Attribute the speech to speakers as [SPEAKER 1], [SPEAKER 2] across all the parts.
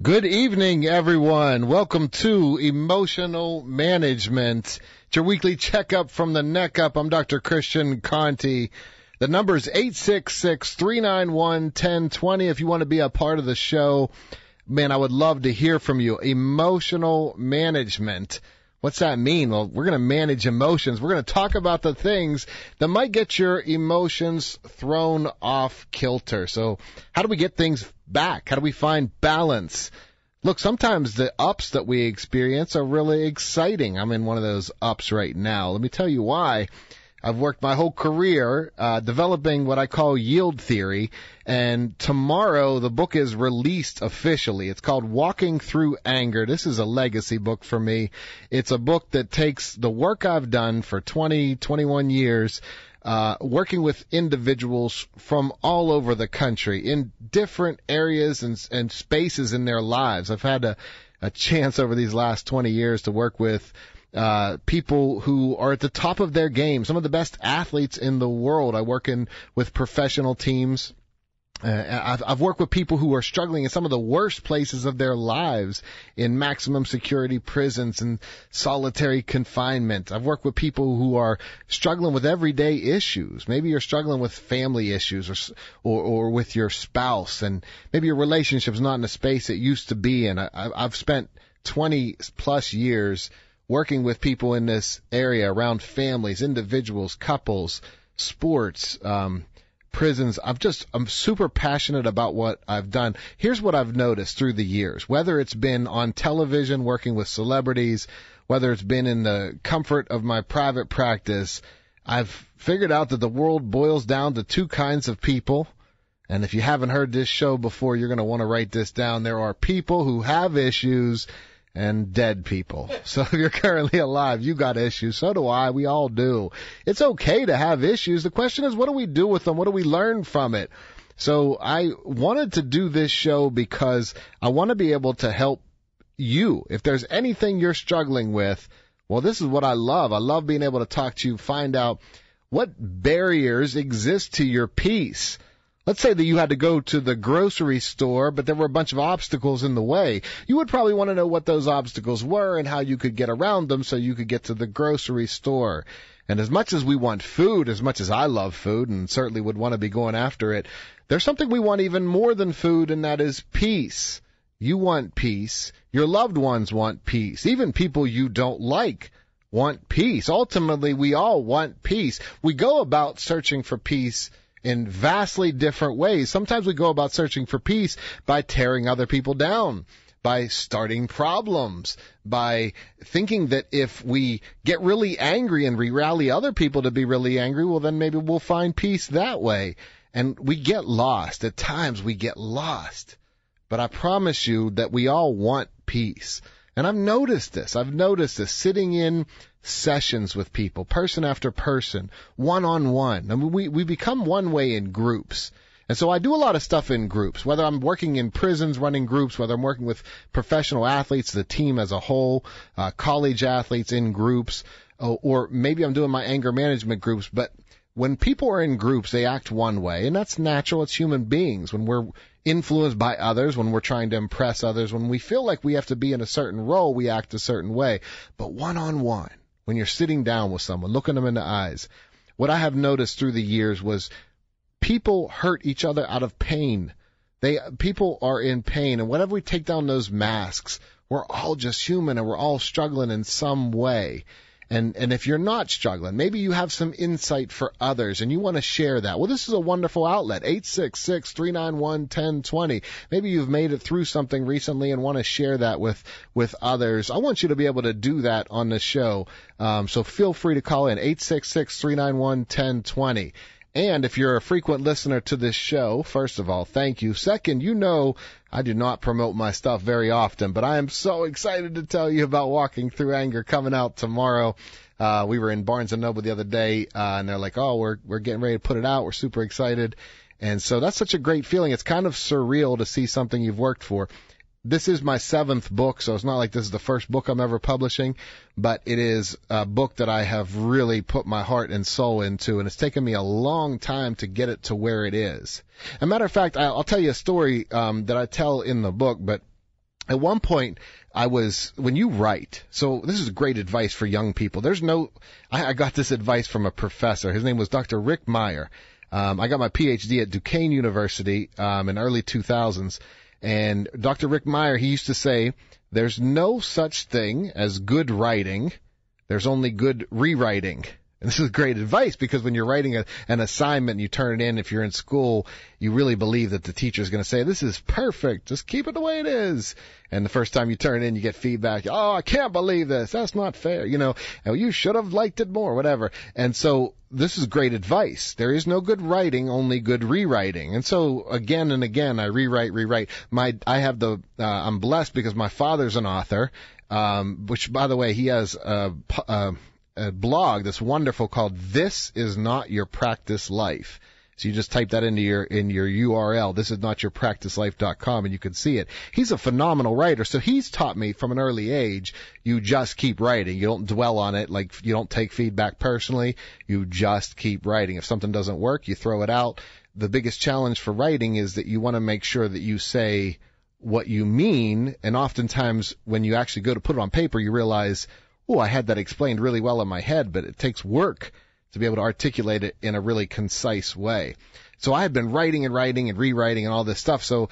[SPEAKER 1] Good evening, everyone. Welcome to Emotional Management. It's your weekly checkup from the neck up. I'm Dr. Christian Conte. The number is 866-391-1020 if you want to be a part of the show. Man, I would love to hear from you. Emotional management. What's that mean? Well, we're going to manage emotions. We're going to talk about the things that might get your emotions thrown off kilter. So how do we get things back? How do we find balance? Look, sometimes the ups that we experience are really exciting. I'm in one of those ups right now. Let me tell you why. I've worked my whole career uh, developing what I call yield theory, and tomorrow the book is released officially. It's called Walking Through Anger. This is a legacy book for me. It's a book that takes the work I've done for 20, 21 years, uh, working with individuals from all over the country in different areas and, and spaces in their lives. I've had a, a chance over these last 20 years to work with uh, people who are at the top of their game, some of the best athletes in the world. I work in with professional teams. Uh, I've, I've worked with people who are struggling in some of the worst places of their lives in maximum security prisons and solitary confinement. I've worked with people who are struggling with everyday issues. Maybe you're struggling with family issues or, or, or with your spouse and maybe your relationship's not in the space it used to be in. I, I've spent 20 plus years working with people in this area around families, individuals, couples, sports, um, prisons. I'm just, I'm super passionate about what I've done. Here's what I've noticed through the years, whether it's been on television working with celebrities, whether it's been in the comfort of my private practice, I've figured out that the world boils down to two kinds of people. And if you haven't heard this show before, you're going to want to write this down. There are people who have issues and dead people. So if you're currently alive, you got issues. So do I. We all do. It's okay to have issues. The question is, what do we do with them? What do we learn from it? So I wanted to do this show because I want to be able to help you. If there's anything you're struggling with, well, this is what I love. I love being able to talk to you, find out what barriers exist to your peace Let's say that you had to go to the grocery store, but there were a bunch of obstacles in the way. You would probably want to know what those obstacles were and how you could get around them so you could get to the grocery store. And as much as we want food, as much as I love food and certainly would want to be going after it, there's something we want even more than food, and that is peace. You want peace. Your loved ones want peace. Even people you don't like want peace. Ultimately, we all want peace. We go about searching for peace in vastly different ways. Sometimes we go about searching for peace by tearing other people down, by starting problems, by thinking that if we get really angry and we rally other people to be really angry, well, then maybe we'll find peace that way. And we get lost. At times we get lost. But I promise you that we all want peace. And I've noticed this. I've noticed this sitting in sessions with people, person after person, one on one. I mean, we, we become one way in groups. And so I do a lot of stuff in groups, whether I'm working in prisons running groups, whether I'm working with professional athletes, the team as a whole, uh, college athletes in groups, or, or maybe I'm doing my anger management groups, but when people are in groups, they act one way, and that's natural. It's human beings. When we're influenced by others, when we're trying to impress others, when we feel like we have to be in a certain role, we act a certain way. But one on one, when you're sitting down with someone, looking them in the eyes, what I have noticed through the years was people hurt each other out of pain. They people are in pain, and whenever we take down those masks, we're all just human, and we're all struggling in some way. And, and if you're not struggling, maybe you have some insight for others and you want to share that. Well, this is a wonderful outlet. 866-391-1020. Maybe you've made it through something recently and want to share that with, with others. I want you to be able to do that on the show. Um, so feel free to call in 866-391-1020. And if you're a frequent listener to this show, first of all, thank you. Second, you know I do not promote my stuff very often, but I am so excited to tell you about Walking Through Anger coming out tomorrow. Uh, we were in Barnes and Noble the other day, uh, and they're like, "Oh, we're we're getting ready to put it out. We're super excited." And so that's such a great feeling. It's kind of surreal to see something you've worked for this is my seventh book, so it's not like this is the first book I'm ever publishing, but it is a book that I have really put my heart and soul into, and it's taken me a long time to get it to where it is. As a matter of fact, I'll tell you a story um, that I tell in the book, but at one point I was when you write. So this is great advice for young people. There's no. I, I got this advice from a professor. His name was Dr. Rick Meyer. Um, I got my PhD at Duquesne University um, in early 2000s, and Dr. Rick Meyer he used to say, "There's no such thing as good writing. There's only good rewriting." And this is great advice because when you're writing a, an assignment and you turn it in, if you're in school, you really believe that the teacher is going to say, this is perfect. Just keep it the way it is. And the first time you turn in, you get feedback. Oh, I can't believe this. That's not fair. You know, oh, you should have liked it more, whatever. And so this is great advice. There is no good writing, only good rewriting. And so again and again, I rewrite, rewrite. My, I have the, uh, I'm blessed because my father's an author. Um, which by the way, he has a, a a blog that's wonderful called "This Is Not Your Practice Life." So you just type that into your in your URL. This is not your practice practicelife.com, and you can see it. He's a phenomenal writer, so he's taught me from an early age. You just keep writing. You don't dwell on it. Like you don't take feedback personally. You just keep writing. If something doesn't work, you throw it out. The biggest challenge for writing is that you want to make sure that you say what you mean, and oftentimes when you actually go to put it on paper, you realize oh, I had that explained really well in my head, but it takes work to be able to articulate it in a really concise way. So I had been writing and writing and rewriting and all this stuff. So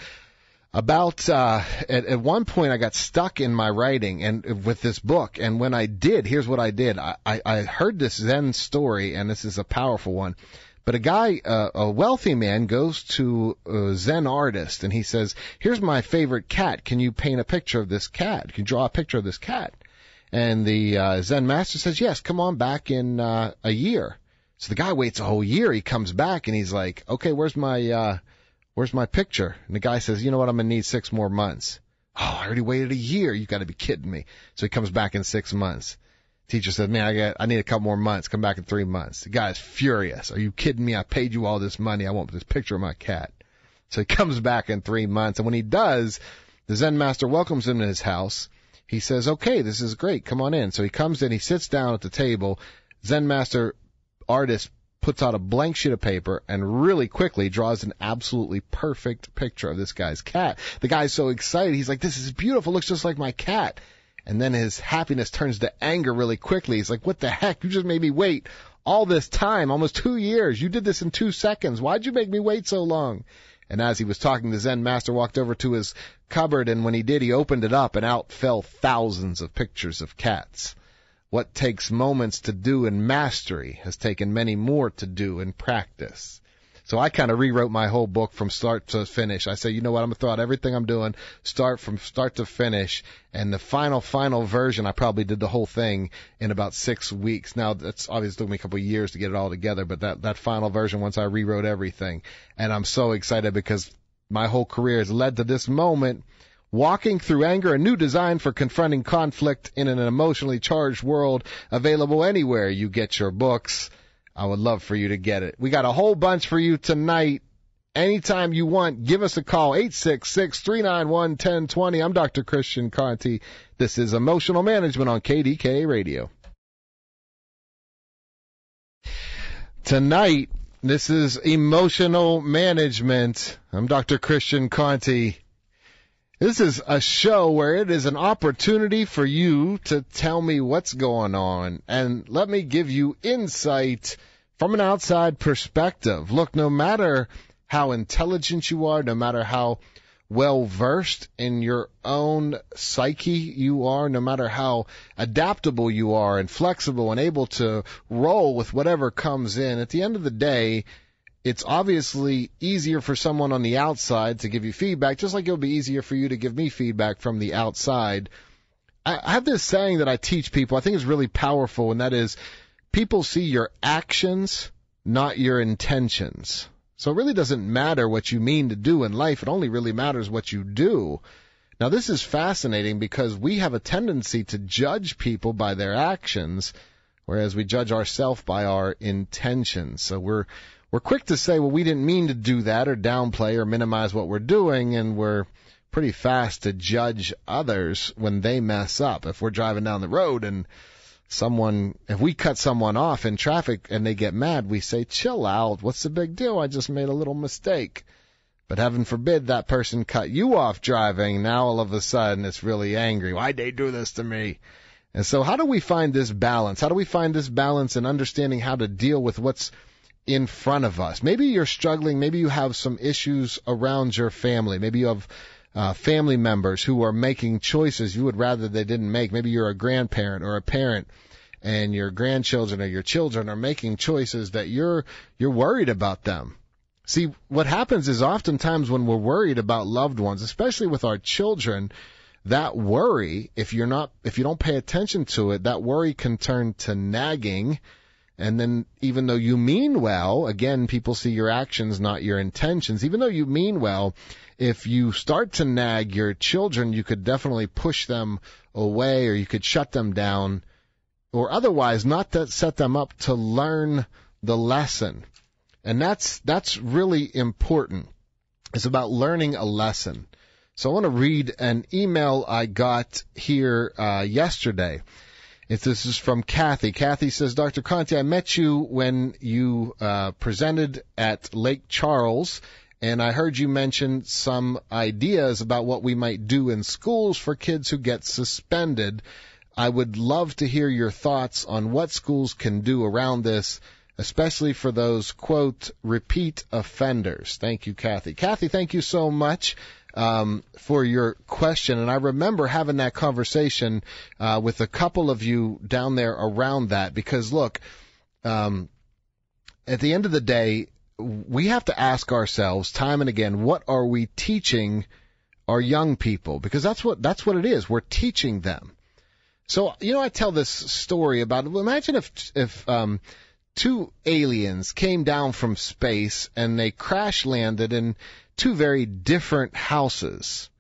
[SPEAKER 1] about uh, at, at one point I got stuck in my writing and with this book. And when I did, here's what I did. I, I, I heard this Zen story, and this is a powerful one. But a guy, uh, a wealthy man, goes to a Zen artist and he says, "Here's my favorite cat. Can you paint a picture of this cat? Can you draw a picture of this cat?" And the uh, Zen master says, yes, come on back in uh, a year. So the guy waits a whole year. He comes back and he's like, okay, where's my, uh, where's my picture? And the guy says, you know what? I'm going to need six more months. Oh, I already waited a year. You got to be kidding me. So he comes back in six months. Teacher says, man, I got, I need a couple more months. Come back in three months. The guy's furious. Are you kidding me? I paid you all this money. I want this picture of my cat. So he comes back in three months. And when he does, the Zen master welcomes him to his house he says, okay, this is great. Come on in. So he comes in, he sits down at the table. Zen master artist puts out a blank sheet of paper and really quickly draws an absolutely perfect picture of this guy's cat. The guy's so excited. He's like, this is beautiful. Looks just like my cat. And then his happiness turns to anger really quickly. He's like, what the heck? You just made me wait all this time, almost two years. You did this in two seconds. Why'd you make me wait so long? And as he was talking, the Zen master walked over to his cupboard, and when he did, he opened it up, and out fell thousands of pictures of cats. What takes moments to do in mastery has taken many more to do in practice. So I kind of rewrote my whole book from start to finish. I said, you know what, I'm gonna throw out everything I'm doing, start from start to finish, and the final final version, I probably did the whole thing in about six weeks. Now that's obviously took me a couple of years to get it all together, but that that final version, once I rewrote everything, and I'm so excited because my whole career has led to this moment. Walking Through Anger, a new design for confronting conflict in an emotionally charged world, available anywhere you get your books. I would love for you to get it. We got a whole bunch for you tonight. Anytime you want, give us a call, 866-391-1020. I'm Dr. Christian Conte. This is Emotional Management on KDKA Radio. Tonight, this is Emotional Management. I'm Dr. Christian Conte. This is a show where it is an opportunity for you to tell me what's going on and let me give you insight from an outside perspective. Look, no matter how intelligent you are, no matter how well versed in your own psyche you are, no matter how adaptable you are and flexible and able to roll with whatever comes in, at the end of the day, it's obviously easier for someone on the outside to give you feedback, just like it'll be easier for you to give me feedback from the outside. I have this saying that I teach people, I think is really powerful, and that is people see your actions, not your intentions. So it really doesn't matter what you mean to do in life, it only really matters what you do. Now this is fascinating because we have a tendency to judge people by their actions, whereas we judge ourselves by our intentions. So we're we're quick to say, well, we didn't mean to do that or downplay or minimize what we're doing, and we're pretty fast to judge others when they mess up. If we're driving down the road and someone, if we cut someone off in traffic and they get mad, we say, chill out. What's the big deal? I just made a little mistake. But heaven forbid that person cut you off driving. Now all of a sudden it's really angry. Why'd they do this to me? And so how do we find this balance? How do we find this balance in understanding how to deal with what's in front of us? Maybe you're struggling. Maybe you have some issues around your family. Maybe you have uh, family members who are making choices you would rather they didn't make. Maybe you're a grandparent or a parent and your grandchildren or your children are making choices that you're you're worried about them. See, what happens is oftentimes when we're worried about loved ones, especially with our children, that worry, if you're not if you don't pay attention to it, that worry can turn to nagging and then even though you mean well, again, people see your actions, not your intentions. Even though you mean well, if you start to nag your children, you could definitely push them away or you could shut them down or otherwise not to set them up to learn the lesson. And that's, that's really important. It's about learning a lesson. So I want to read an email I got here uh, yesterday. If this is from Kathy. Kathy says, Dr. Conte, I met you when you uh, presented at Lake Charles, and I heard you mention some ideas about what we might do in schools for kids who get suspended. I would love to hear your thoughts on what schools can do around this, especially for those, quote, repeat offenders. Thank you, Kathy. Kathy, thank you so much. Um, for your question, and I remember having that conversation uh, with a couple of you down there around that because look, um, at the end of the day, we have to ask ourselves time and again, what are we teaching our young people? Because that's what that's what it is. We're teaching them. So, you know, I tell this story about, imagine if, if, um, two aliens came down from space and they crash landed in two very different houses.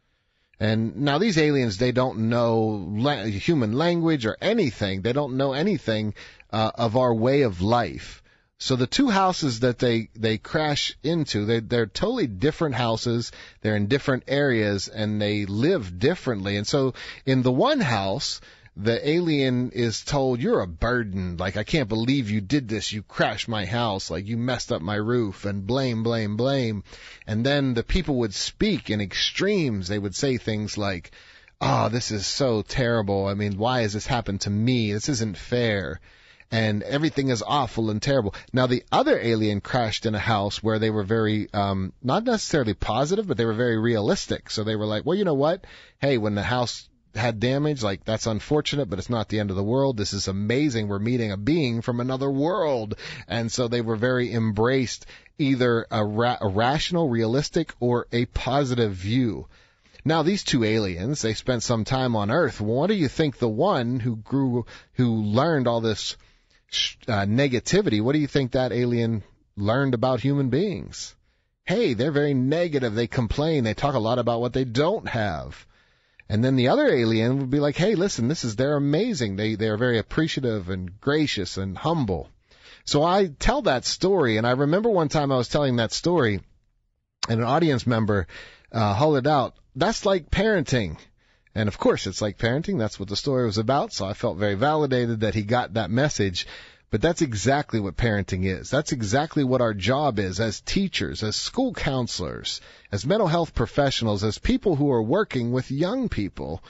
[SPEAKER 1] And now these aliens, they don't know la- human language or anything. They don't know anything uh, of our way of life. So the two houses that they they crash into, they they're totally different houses. They're in different areas and they live differently. And so in the one house, the alien is told, you're a burden. Like, I can't believe you did this. You crashed my house. Like, you messed up my roof and blame, blame, blame. And then the people would speak in extremes. They would say things like, oh, this is so terrible. I mean, why has this happened to me? This isn't fair. And everything is awful and terrible. Now the other alien crashed in a house where they were very, um, not necessarily positive, but they were very realistic. So they were like, well, you know what? Hey, when the house had damage, like that's unfortunate, but it's not the end of the world. This is amazing. We're meeting a being from another world. And so they were very embraced either a, ra- a rational, realistic, or a positive view. Now these two aliens, they spent some time on Earth. What do you think the one who grew, who learned all this uh, negativity, what do you think that alien learned about human beings? Hey, they're very negative. They complain. They talk a lot about what they don't have. And then the other alien would be like, hey, listen, this is, they're amazing. They, they're very appreciative and gracious and humble. So I tell that story, and I remember one time I was telling that story, and an audience member uh, hollered out, that's like parenting. And of course, it's like parenting. That's what the story was about. So I felt very validated that he got that message. But that's exactly what parenting is. That's exactly what our job is as teachers, as school counselors, as mental health professionals, as people who are working with young people.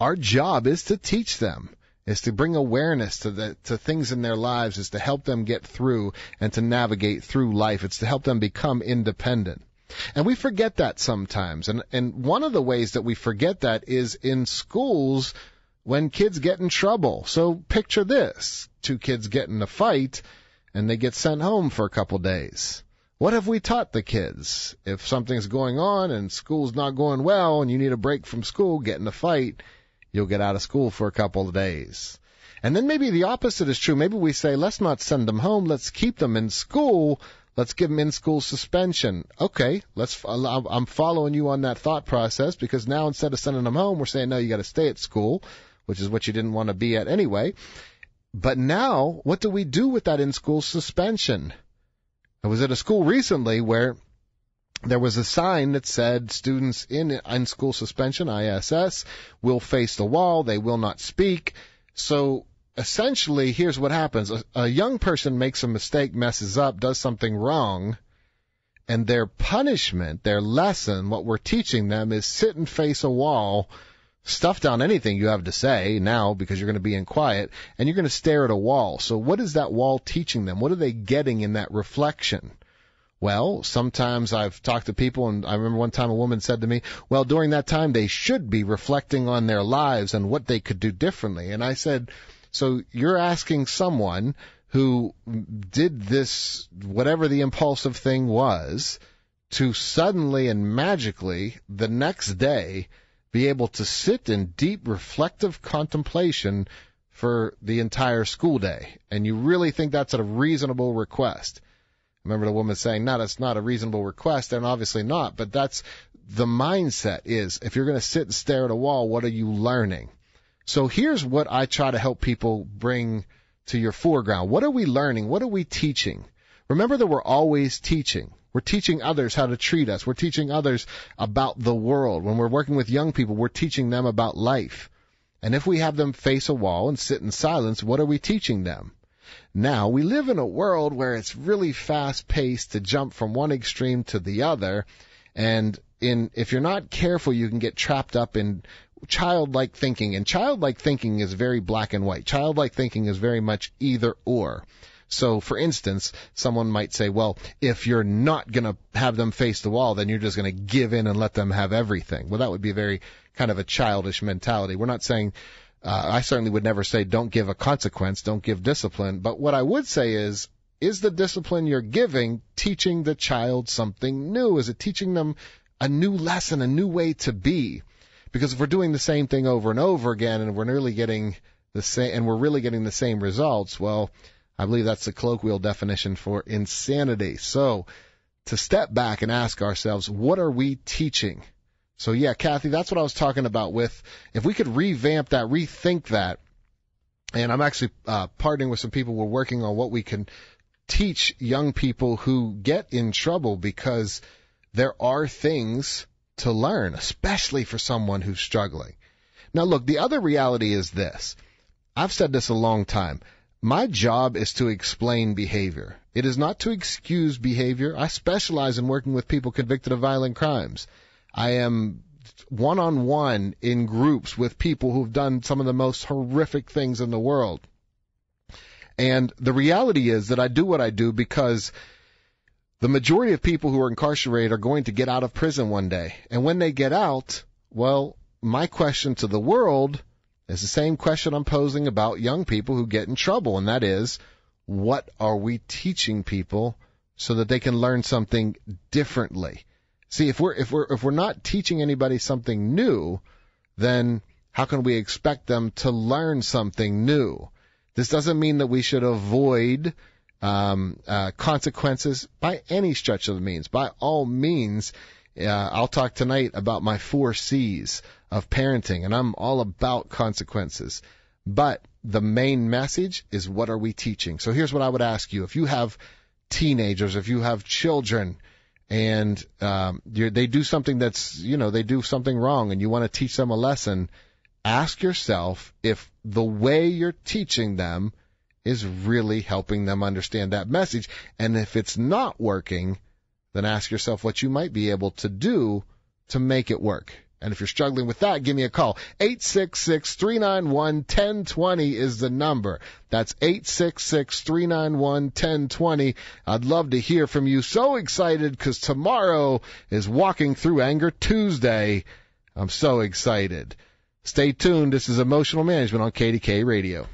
[SPEAKER 1] Our job is to teach them, is to bring awareness to the, to things in their lives, is to help them get through and to navigate through life. It's to help them become independent. And we forget that sometimes. And, and one of the ways that we forget that is in schools, when kids get in trouble. So picture this. Two kids get in a fight and they get sent home for a couple days. What have we taught the kids? If something's going on and school's not going well and you need a break from school, get in a fight, you'll get out of school for a couple of days. And then maybe the opposite is true. Maybe we say, let's not send them home. Let's keep them in school. Let's give them in school suspension. Okay, let's. I'm following you on that thought process because now instead of sending them home, we're saying no, you got to stay at school which is what you didn't want to be at anyway. But now, what do we do with that in school suspension? I was at a school recently where there was a sign that said students in in school suspension ISS will face the wall, they will not speak. So essentially, here's what happens: a, a young person makes a mistake, messes up, does something wrong, And their punishment, their lesson, what we're teaching them is sit and face a wall, stuff down anything you have to say now because you're going to be in quiet, and you're going to stare at a wall. So what is that wall teaching them? What are they getting in that reflection? Well, sometimes I've talked to people, and I remember one time a woman said to me, well, during that time they should be reflecting on their lives and what they could do differently. And I said, so you're asking someone who did this, whatever the impulsive thing was, to suddenly and magically the next day be able to sit in deep reflective contemplation for the entire school day. And you really think that's a reasonable request. Remember the woman saying, no, that's not a reasonable request, and obviously not, but that's the mindset is if you're going to sit and stare at a wall, what are you learning? So here's what I try to help people bring to your foreground. What are we learning? What are we teaching? Remember that we're always teaching. We're teaching others how to treat us. We're teaching others about the world. When we're working with young people, we're teaching them about life. And if we have them face a wall and sit in silence, what are we teaching them? Now, we live in a world where it's really fast paced to jump from one extreme to the other. And in, if you're not careful, you can get trapped up in childlike thinking. And childlike thinking is very black and white. Childlike thinking is very much either or. So, for instance, someone might say, well, if you're not going to have them face the wall, then you're just going to give in and let them have everything. Well, that would be very kind of a childish mentality. We're not saying, uh, I certainly would never say don't give a consequence, don't give discipline. But what I would say is, is the discipline you're giving teaching the child something new? Is it teaching them a new lesson, a new way to be? Because if we're doing the same thing over and over again and we're nearly getting the same, and we're really getting the same results, well, I believe that's the colloquial definition for insanity. So, to step back and ask ourselves, what are we teaching? So yeah, Kathy, that's what I was talking about with, if we could revamp that, rethink that, and I'm actually uh, partnering with some people. We're working on what we can teach young people who get in trouble because there are things to learn, especially for someone who's struggling. Now, look, the other reality is this. I've said this a long time. My job is to explain behavior. It is not to excuse behavior. I specialize in working with people convicted of violent crimes. I am one on one in groups with people who've done some of the most horrific things in the world. And the reality is that I do what I do because the majority of people who are incarcerated are going to get out of prison one day. And when they get out, well, my question to the world is the same question I'm posing about young people who get in trouble, and that is, what are we teaching people so that they can learn something differently? See, if we're if we're if we're not teaching anybody something new, then how can we expect them to learn something new? This doesn't mean that we should avoid um, uh, consequences by any stretch of the means. By all means, uh, I'll talk tonight about my four C's of parenting, and I'm all about consequences. But the main message is what are we teaching? So here's what I would ask you: if you have teenagers, if you have children, and um, they do something that's you know they do something wrong, and you want to teach them a lesson, ask yourself if the way you're teaching them is really helping them understand that message. And if it's not working, then ask yourself what you might be able to do to make it work. And if you're struggling with that, give me a call. 866-391-1020 is the number. That's 866-391-1020. I'd love to hear from you. So excited because tomorrow is Walking Through Anger Tuesday. I'm so excited. Stay tuned. This is Emotional Management on KDKA Radio.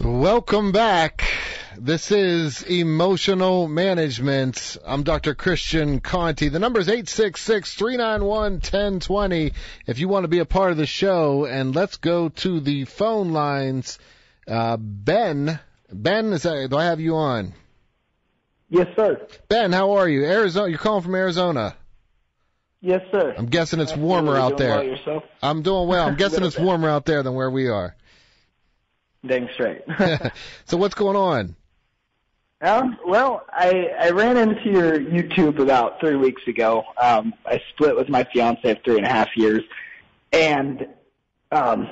[SPEAKER 1] Welcome back. This is Emotional Management. I'm Dr. Christian Conte. The number is 866-391-1020 if you want to be a part of the show. And let's go to the phone lines. Uh, ben, Ben, is that, do I have you on?
[SPEAKER 2] Yes, sir.
[SPEAKER 1] Ben, how are you? Arizona, you're calling from Arizona.
[SPEAKER 2] Yes, sir.
[SPEAKER 1] I'm guessing it's warmer out there.
[SPEAKER 2] Well?
[SPEAKER 1] I'm doing well. I'm guessing it's warmer out there than where we are.
[SPEAKER 2] Dang straight.
[SPEAKER 1] so what's going on?
[SPEAKER 2] Um, well, I I ran into your YouTube about three weeks ago. Um, I split with my fiance of three and a half years, and um,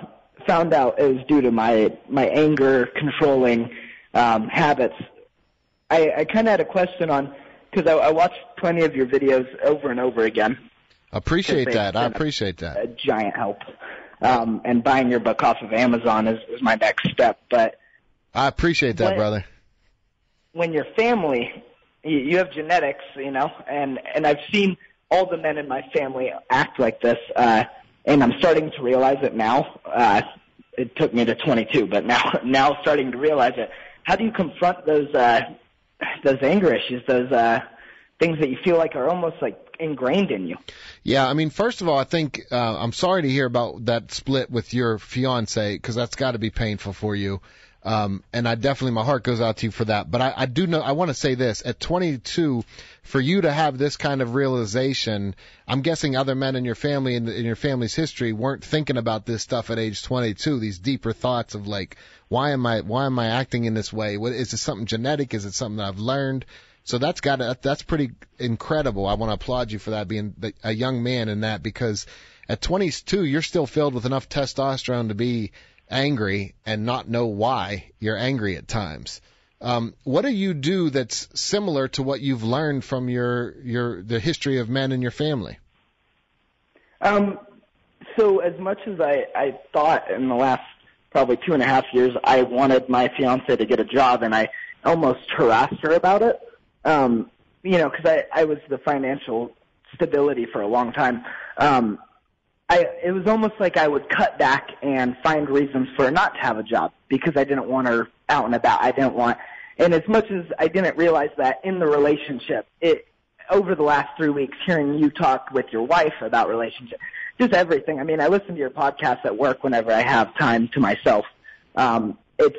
[SPEAKER 2] found out it was due to my my anger controlling um, habits. I, I kind of had a question on because I, I watched plenty of your videos over and over again.
[SPEAKER 1] Appreciate that. I appreciate that.
[SPEAKER 2] A giant help. Um, and buying your book off of Amazon is, is my next step. But
[SPEAKER 1] I appreciate that, brother.
[SPEAKER 2] When your family, you, you have genetics, you know, and and I've seen all the men in my family act like this, uh, and I'm starting to realize it now. Uh, it took me to 22, but now now starting to realize it. How do you confront those uh, those anger issues, those uh, things that you feel like are almost like ingrained in you.
[SPEAKER 1] Yeah, I mean, first of all, I think uh, I'm sorry to hear about that split with your fiance because that's got to be painful for you. Um, and I definitely, my heart goes out to you for that. But I, I do know, I want to say this: at 22, for you to have this kind of realization, I'm guessing other men in your family and in, in your family's history weren't thinking about this stuff at age 22. These deeper thoughts of like, why am I, why am I acting in this way? What is it? Something genetic? Is it something that I've learned? So that's got to, that's pretty incredible. I want to applaud you for that, being a young man in that, because at 22 you're still filled with enough testosterone to be angry and not know why you're angry at times. Um, what do you do that's similar to what you've learned from your your the history of men in your family?
[SPEAKER 2] Um, so as much as I I thought in the last probably two and a half years I wanted my fiance to get a job and I almost harassed her about it. Um, you know, because I I was the financial stability for a long time. Um, I it was almost like I would cut back and find reasons for not to have a job because I didn't want her out and about. I didn't want, and as much as I didn't realize that in the relationship, it over the last three weeks, hearing you talk with your wife about relationship, just everything. I mean, I listen to your podcast at work whenever I have time to myself. Um, it's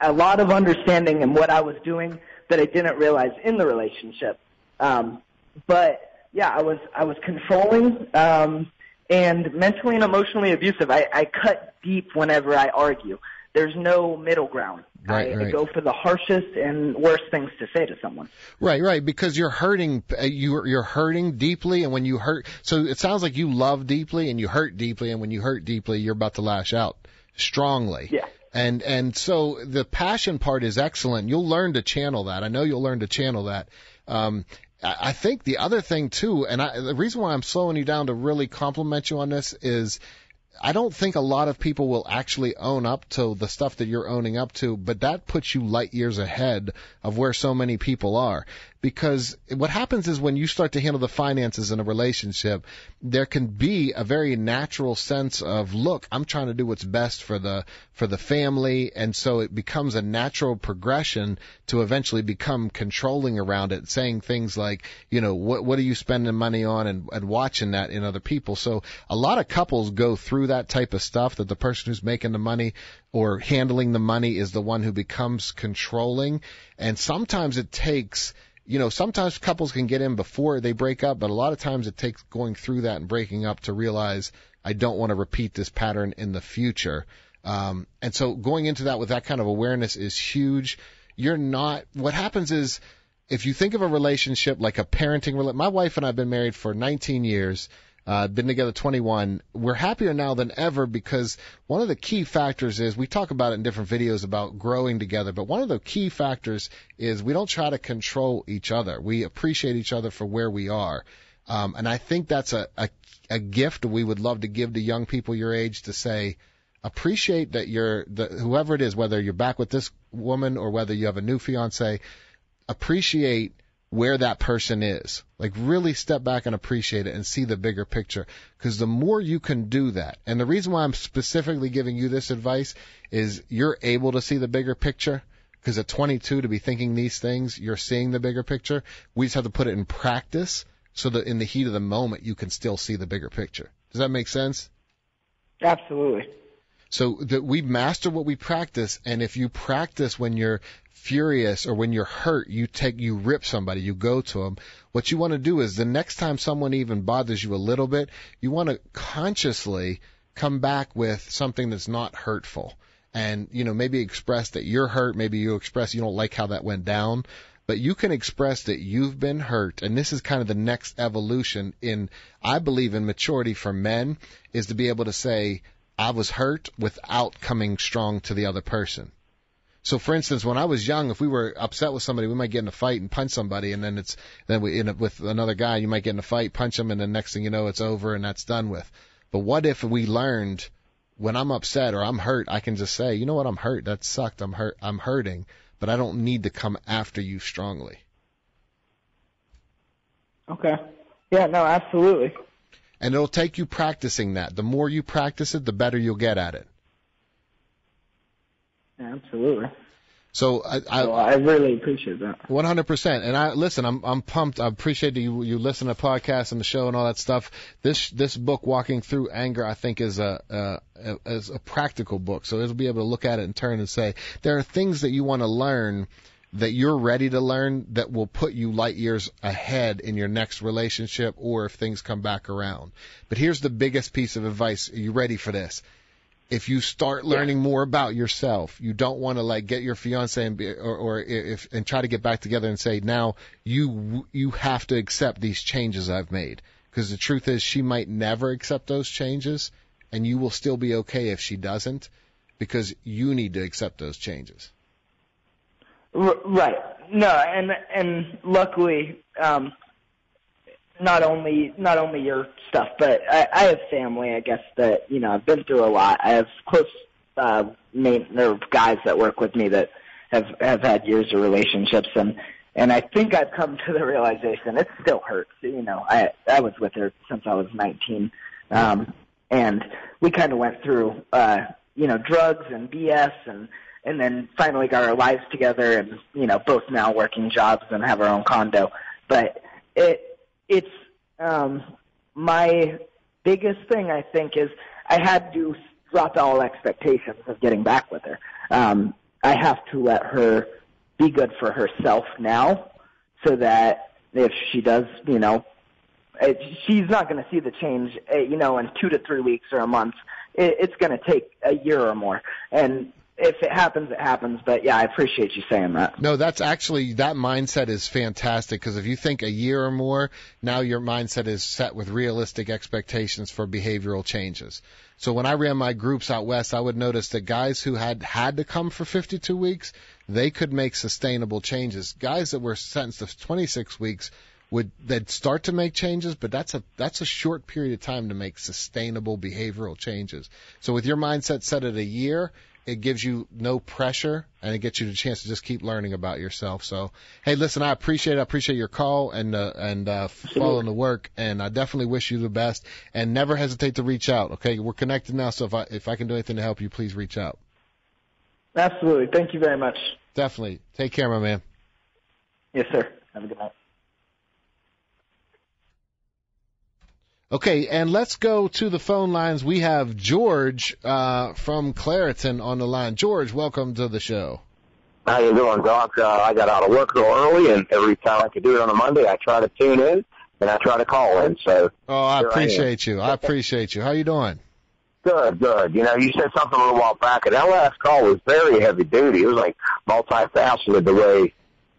[SPEAKER 2] a lot of understanding in what I was doing that I didn't realize in the relationship. Um, but yeah, I was I was controlling um, and mentally and emotionally abusive. I, I cut deep whenever I argue. There's no middle ground.
[SPEAKER 1] Right,
[SPEAKER 2] I,
[SPEAKER 1] right.
[SPEAKER 2] I go for the harshest and worst things to say to someone.
[SPEAKER 1] Right, right, because you're hurting, uh, you're you're hurting deeply, and when you hurt, so it sounds like you love deeply and you hurt deeply, and when you hurt deeply, you're about to lash out strongly.
[SPEAKER 2] Yeah.
[SPEAKER 1] And and so the passion part is excellent. You'll learn to channel that. I know you'll learn to channel that. Um, I think the other thing too, and I, the reason why I'm slowing you down to really compliment you on this is I don't think a lot of people will actually own up to the stuff that you're owning up to, but that puts you light years ahead of where so many people are. Because what happens is when you start to handle the finances in a relationship, there can be a very natural sense of, look, I'm trying to do what's best for the, for the family. And so it becomes a natural progression to eventually become controlling around it, saying things like, you know, what, what are you spending money on and, and watching that in other people. So a lot of couples go through that type of stuff that the person who's making the money or handling the money is the one who becomes controlling. And sometimes it takes, you know, sometimes couples can get in before they break up, but a lot of times it takes going through that and breaking up to realize I don't want to repeat this pattern in the future. Um, and so going into that with that kind of awareness is huge. You're not, what happens is, if you think of a relationship like a parenting my wife and I have been married for 19 years uh, been together 21. We're happier now than ever because one of the key factors is we talk about it in different videos about growing together, but one of the key factors is we don't try to control each other. We appreciate each other for where we are. Um, and I think that's a, a, a gift we would love to give to young people your age to say, appreciate that you're the, whoever it is, whether you're back with this woman or whether you have a new fiance, appreciate where that person is. Like really step back and appreciate it and see the bigger picture. Cause the more you can do that, and the reason why I'm specifically giving you this advice is you're able to see the bigger picture. Cause at 22 to be thinking these things, you're seeing the bigger picture. We just have to put it in practice so that in the heat of the moment you can still see the bigger picture. Does that make sense?
[SPEAKER 2] Absolutely.
[SPEAKER 1] So that we master what we practice, and if you practice when you're furious or when you're hurt, you take, you rip somebody, you go to them. What you want to do is the next time someone even bothers you a little bit, you want to consciously come back with something that's not hurtful. And, you know, maybe express that you're hurt, maybe you express you don't like how that went down, but you can express that you've been hurt. And this is kind of the next evolution in, I believe in maturity for men is to be able to say, I was hurt without coming strong to the other person. So, for instance, when I was young, if we were upset with somebody, we might get in a fight and punch somebody, and then it's then we in a, with another guy, you might get in a fight, punch him, and then next thing you know, it's over and that's done with. But what if we learned when I'm upset or I'm hurt, I can just say, you know what, I'm hurt. That sucked. I'm hurt. I'm hurting, but I don't need to come after you strongly.
[SPEAKER 2] Okay. Yeah. No. Absolutely.
[SPEAKER 1] And it'll take you practicing that. The more you practice it, the better you'll get at it.
[SPEAKER 2] Absolutely.
[SPEAKER 1] So I, I,
[SPEAKER 2] So I really appreciate that.
[SPEAKER 1] One hundred percent. And I listen. I'm I'm pumped. I appreciate that you you listen to podcasts and the show and all that stuff. This this book, Walking Through Anger, I think is a, a, a is a practical book. So it'll be able to look at it and turn and say there are things that you want to learn that you're ready to learn that will put you light years ahead in your next relationship or if things come back around. But here's the biggest piece of advice. Are you ready for this? if you start learning more about yourself, you don't want to like get your fiance and be, or, or if and try to get back together and say now you you have to accept these changes I've made because the truth is she might never accept those changes and you will still be okay if she doesn't because you need to accept those changes.
[SPEAKER 2] R- right. No, and and luckily, um, not only not only your stuff, but I, I have family. I guess that you know I've been through a lot. I have close uh, main there guys that work with me that have have had years of relationships, and and I think I've come to the realization it still hurts. You know, I I was with her since I was 19, um, and we kind of went through uh, you know drugs and BS and and then finally got our lives together and you know both now working jobs and have our own condo. But it it's um my biggest thing i think is i had to drop all expectations of getting back with her. Um i have to let her be good for herself now so that if she does you know it, she's not going to see the change uh, you know in two to three weeks or a month. It, it's going to take a year or more. And if it happens, it happens. But yeah, I appreciate you saying that.
[SPEAKER 1] No, that's actually that mindset is fantastic because if you think a year or more, now your mindset is set with realistic expectations for behavioral changes. So when I ran my groups out west, I would notice that guys who had had to come for 52 weeks, they could make sustainable changes. Guys that were sentenced to 26 weeks would they'd start to make changes, but that's a that's a short period of time to make sustainable behavioral changes. So with your mindset set at a year, it gives you no pressure and it gets you the chance to just keep learning about yourself. So, hey, listen, I appreciate it. I appreciate your call and uh, and uh, following the work, and I definitely wish you the best. And never hesitate to reach out. Okay, we're connected now, so if I if I can do anything to help you, please reach out.
[SPEAKER 2] Absolutely. Thank you very much.
[SPEAKER 1] Definitely. Take care, my man.
[SPEAKER 2] Yes, sir. Have a good night.
[SPEAKER 1] Okay, and let's go to the phone lines. We have George uh, from Clairton on the line. George, welcome to the show.
[SPEAKER 3] How you doing, Doc? Uh, I got out of work real early, and every time I could do it on a Monday, I try to tune in and I try to call in. So
[SPEAKER 1] Oh, I
[SPEAKER 3] Here I
[SPEAKER 1] appreciate you. I appreciate you. How you doing?
[SPEAKER 3] good, good. You know, you said something a little while back, and that last call was very heavy duty. It was like multifaceted the way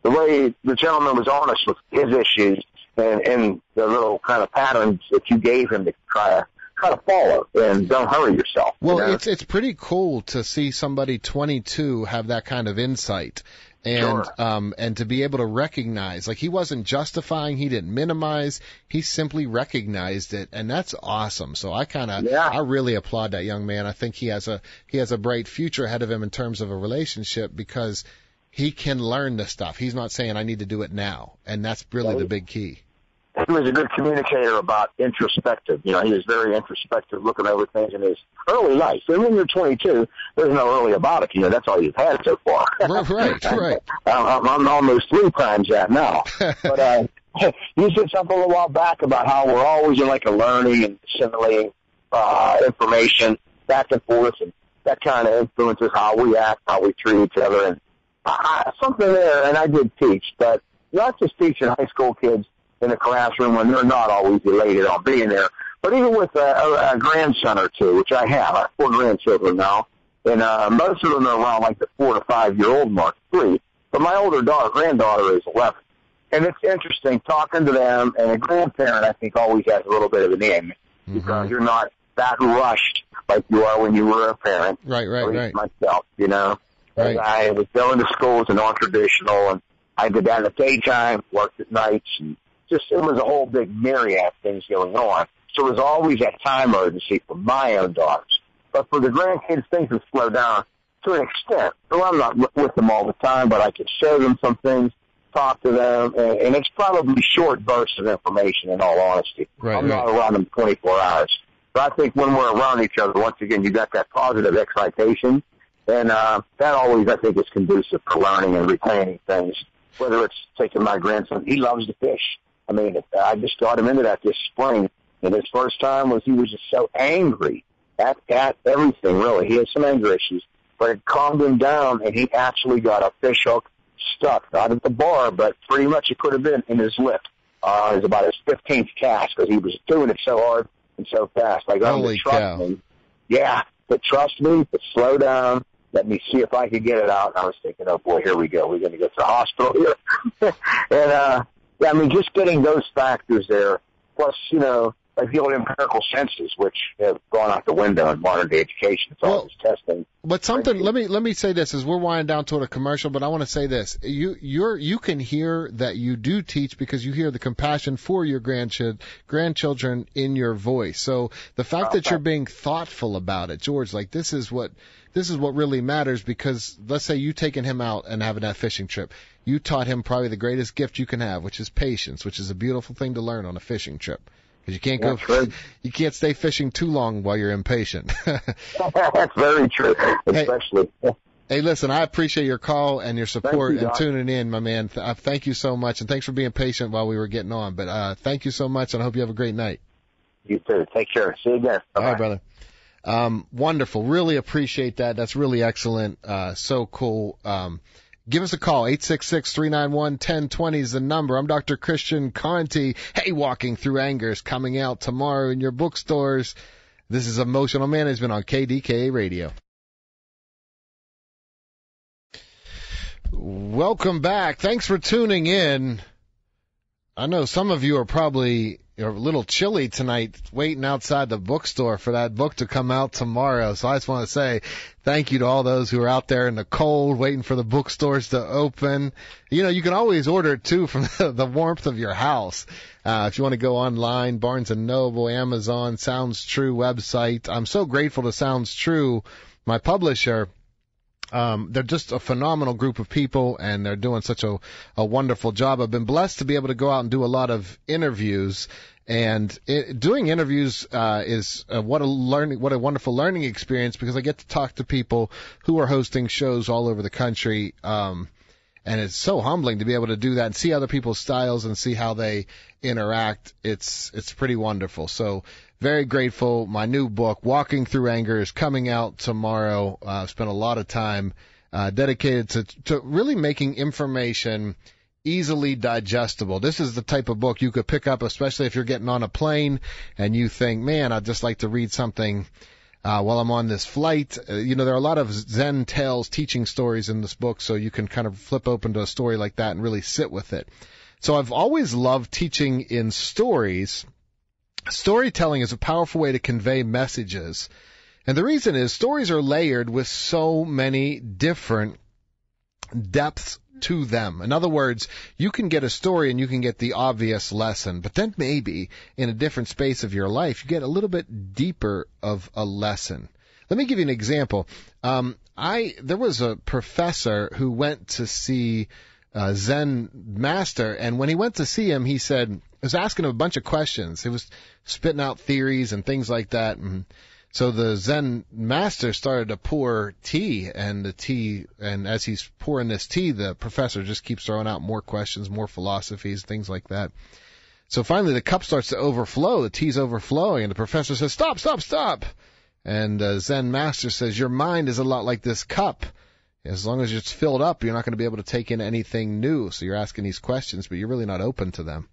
[SPEAKER 3] the way the gentleman was honest with his issues and and the little kind of patterns that you gave him to try to try to follow, and don't hurry yourself. you
[SPEAKER 1] Well,
[SPEAKER 3] know?
[SPEAKER 1] it's it's pretty cool to see somebody 22 have that kind of insight. And
[SPEAKER 3] Sure.
[SPEAKER 1] um and to be able to recognize like he wasn't justifying, he didn't minimize, he simply recognized it and that's awesome. So I kind of
[SPEAKER 3] Yeah.
[SPEAKER 1] I really applaud that young man. I think he has a he has a bright future ahead of him in terms of a relationship because he can learn the stuff. He's not saying I need to do it now, and that's really the big key.
[SPEAKER 3] He was a good communicator about introspective. You know, he was very introspective, looking over things in his early life. And when you're 22, there's no early about it. You know, that's all you've had so far.
[SPEAKER 1] Right, right, right.
[SPEAKER 3] I'm, I'm almost three times that now. But uh, you said something a while back about how we're always in like a learning and assimilating uh, information back and forth, and that kind of influences how we act, how we treat each other, and uh, something there. And I did teach, but not just teaching high school kids in the classroom when they're not always elated on being there, but even with a, a, a grandson or two, which I have. I have four grandchildren now, and uh, most of them are around like the four to five year old mark, three. But my older daughter, granddaughter, is 11. And it's interesting talking to them, and a grandparent, I think, always has a little bit of an in because
[SPEAKER 1] Mhm.
[SPEAKER 3] you're not that rushed like you are when you were a parent.
[SPEAKER 1] Right, right,
[SPEAKER 3] At
[SPEAKER 1] right.
[SPEAKER 3] Myself, you know.
[SPEAKER 1] Right.
[SPEAKER 3] I was going to school as a non-traditional, and I did that in the daytime, worked at nights, and just it was a whole big myriad of things going on. So it was always that time urgency for my own daughters. But for the grandkids, things have slowed down to an extent. So I'm not with them all the time, but I can show them some things, talk to them, and, and it's probably short bursts of information. In all honesty,
[SPEAKER 1] Right,
[SPEAKER 3] I'm
[SPEAKER 1] right.
[SPEAKER 3] not around them 24 hours. But I think when we're around each other, once again, you got that positive excitation, and uh, that always, I think, is conducive for learning and retaining things. Whether it's taking my grandson, he loves to fish. I mean, I just got him into that this spring, and his first time was he was just so angry at at everything. Really, he had some anger issues, but it calmed him down, and he actually got a fish hook stuck, not at the bar, but pretty much it could have been in his lip. Uh, it was about his 15th cast because he was doing it so hard and so fast. Like,
[SPEAKER 1] Holy
[SPEAKER 3] trust
[SPEAKER 1] cow.
[SPEAKER 3] me. Yeah, but trust me, but slow down. Let me see if I can get it out. And I was thinking, oh boy, here we go. We're going to go to the hospital here. and, uh, yeah, I mean, just getting those factors there, plus, you know, like the old empirical senses, which have gone out the window in modern day education. It's all
[SPEAKER 1] Well-
[SPEAKER 3] just testing.
[SPEAKER 1] But something let me let me say this as we're winding down toward a commercial, but I want to say this. You you're you can hear that you do teach because you hear the compassion for your grandchildren grandchildren in your voice. So the fact that you're being thoughtful about it, George, like this is what this is what really matters because let's say you taking him out and having that fishing trip. You taught him probably the greatest gift you can have, which is patience, which is a beautiful thing to learn on a fishing trip. Because you can't
[SPEAKER 3] That's
[SPEAKER 1] go,
[SPEAKER 3] right.
[SPEAKER 1] you can't stay fishing too long while you're impatient.
[SPEAKER 3] That's very true, especially.
[SPEAKER 1] Hey, listen, I appreciate your call and your support
[SPEAKER 3] you,
[SPEAKER 1] and
[SPEAKER 3] Doc.
[SPEAKER 1] tuning in, my man. Th- uh, thank you so much, and thanks for being patient while we were getting on. But uh, thank you so much, and I hope you have a great night.
[SPEAKER 3] You too. Take care. See you again.
[SPEAKER 1] All
[SPEAKER 3] Bye-bye.
[SPEAKER 1] right, brother. Um, wonderful. Really appreciate that. That's really excellent. Uh, so cool. Um, give us a call. 866-391-1020 is the number. I'm Dr. Christian Conte. Hey, Walking Through Anger is coming out tomorrow in your bookstores. This is Emotional Management on KDKA Radio. Welcome back. Thanks for tuning in. I know some of you are probably a little chilly tonight, waiting outside the bookstore for that book to come out tomorrow. So I just want to say thank you to all those who are out there in the cold, waiting for the bookstores to open. You know, you can always order it too from the, the warmth of your house. Uh, if you want to go online, Barnes and Noble, Amazon, Sounds True website. I'm so grateful to Sounds True, my publisher um, they're just a phenomenal group of people, and they're doing such a, a wonderful job. I've been blessed to be able to go out and do a lot of interviews, and it, doing interviews uh, is what a learning, what a wonderful learning experience because I get to talk to people who are hosting shows all over the country. Um, and it's so humbling to be able to do that and see other people's styles and see how they interact. It's it's pretty wonderful. So very grateful. My new book, Walking Through Anger, is coming out tomorrow. Uh, I've spent a lot of time uh, dedicated to to really making information easily digestible. This is the type of book you could pick up, especially if you're getting on a plane and you think, man, I'd just like to read something uh, while I'm on this flight. Uh, you know, there are a lot of Zen tales, teaching stories in this book, so you can kind of flip open to a story like that and really sit with it. So I've always loved teaching in stories. Storytelling is a powerful way to convey messages. And the reason is stories are layered with so many different depths to them. In other words, you can get a story and you can get the obvious lesson, but then maybe in a different space of your life, you get a little bit deeper of a lesson. Let me give you an example. Um, I there was a professor who went to see uh, Zen master, and when he went to see him, he said he was asking him a bunch of questions. He was spitting out theories and things like that, and so the Zen master started to pour tea, and the tea, and as he's pouring this tea, the professor just keeps throwing out more questions, more philosophies, things like that. So finally, the cup starts to overflow. The tea's overflowing, and the professor says, "Stop! Stop! Stop!" And uh, Zen master says, "Your mind is a lot like this cup. As long as it's filled up, you're not going to be able to take in anything new. So you're asking these questions, but you're really not open to them."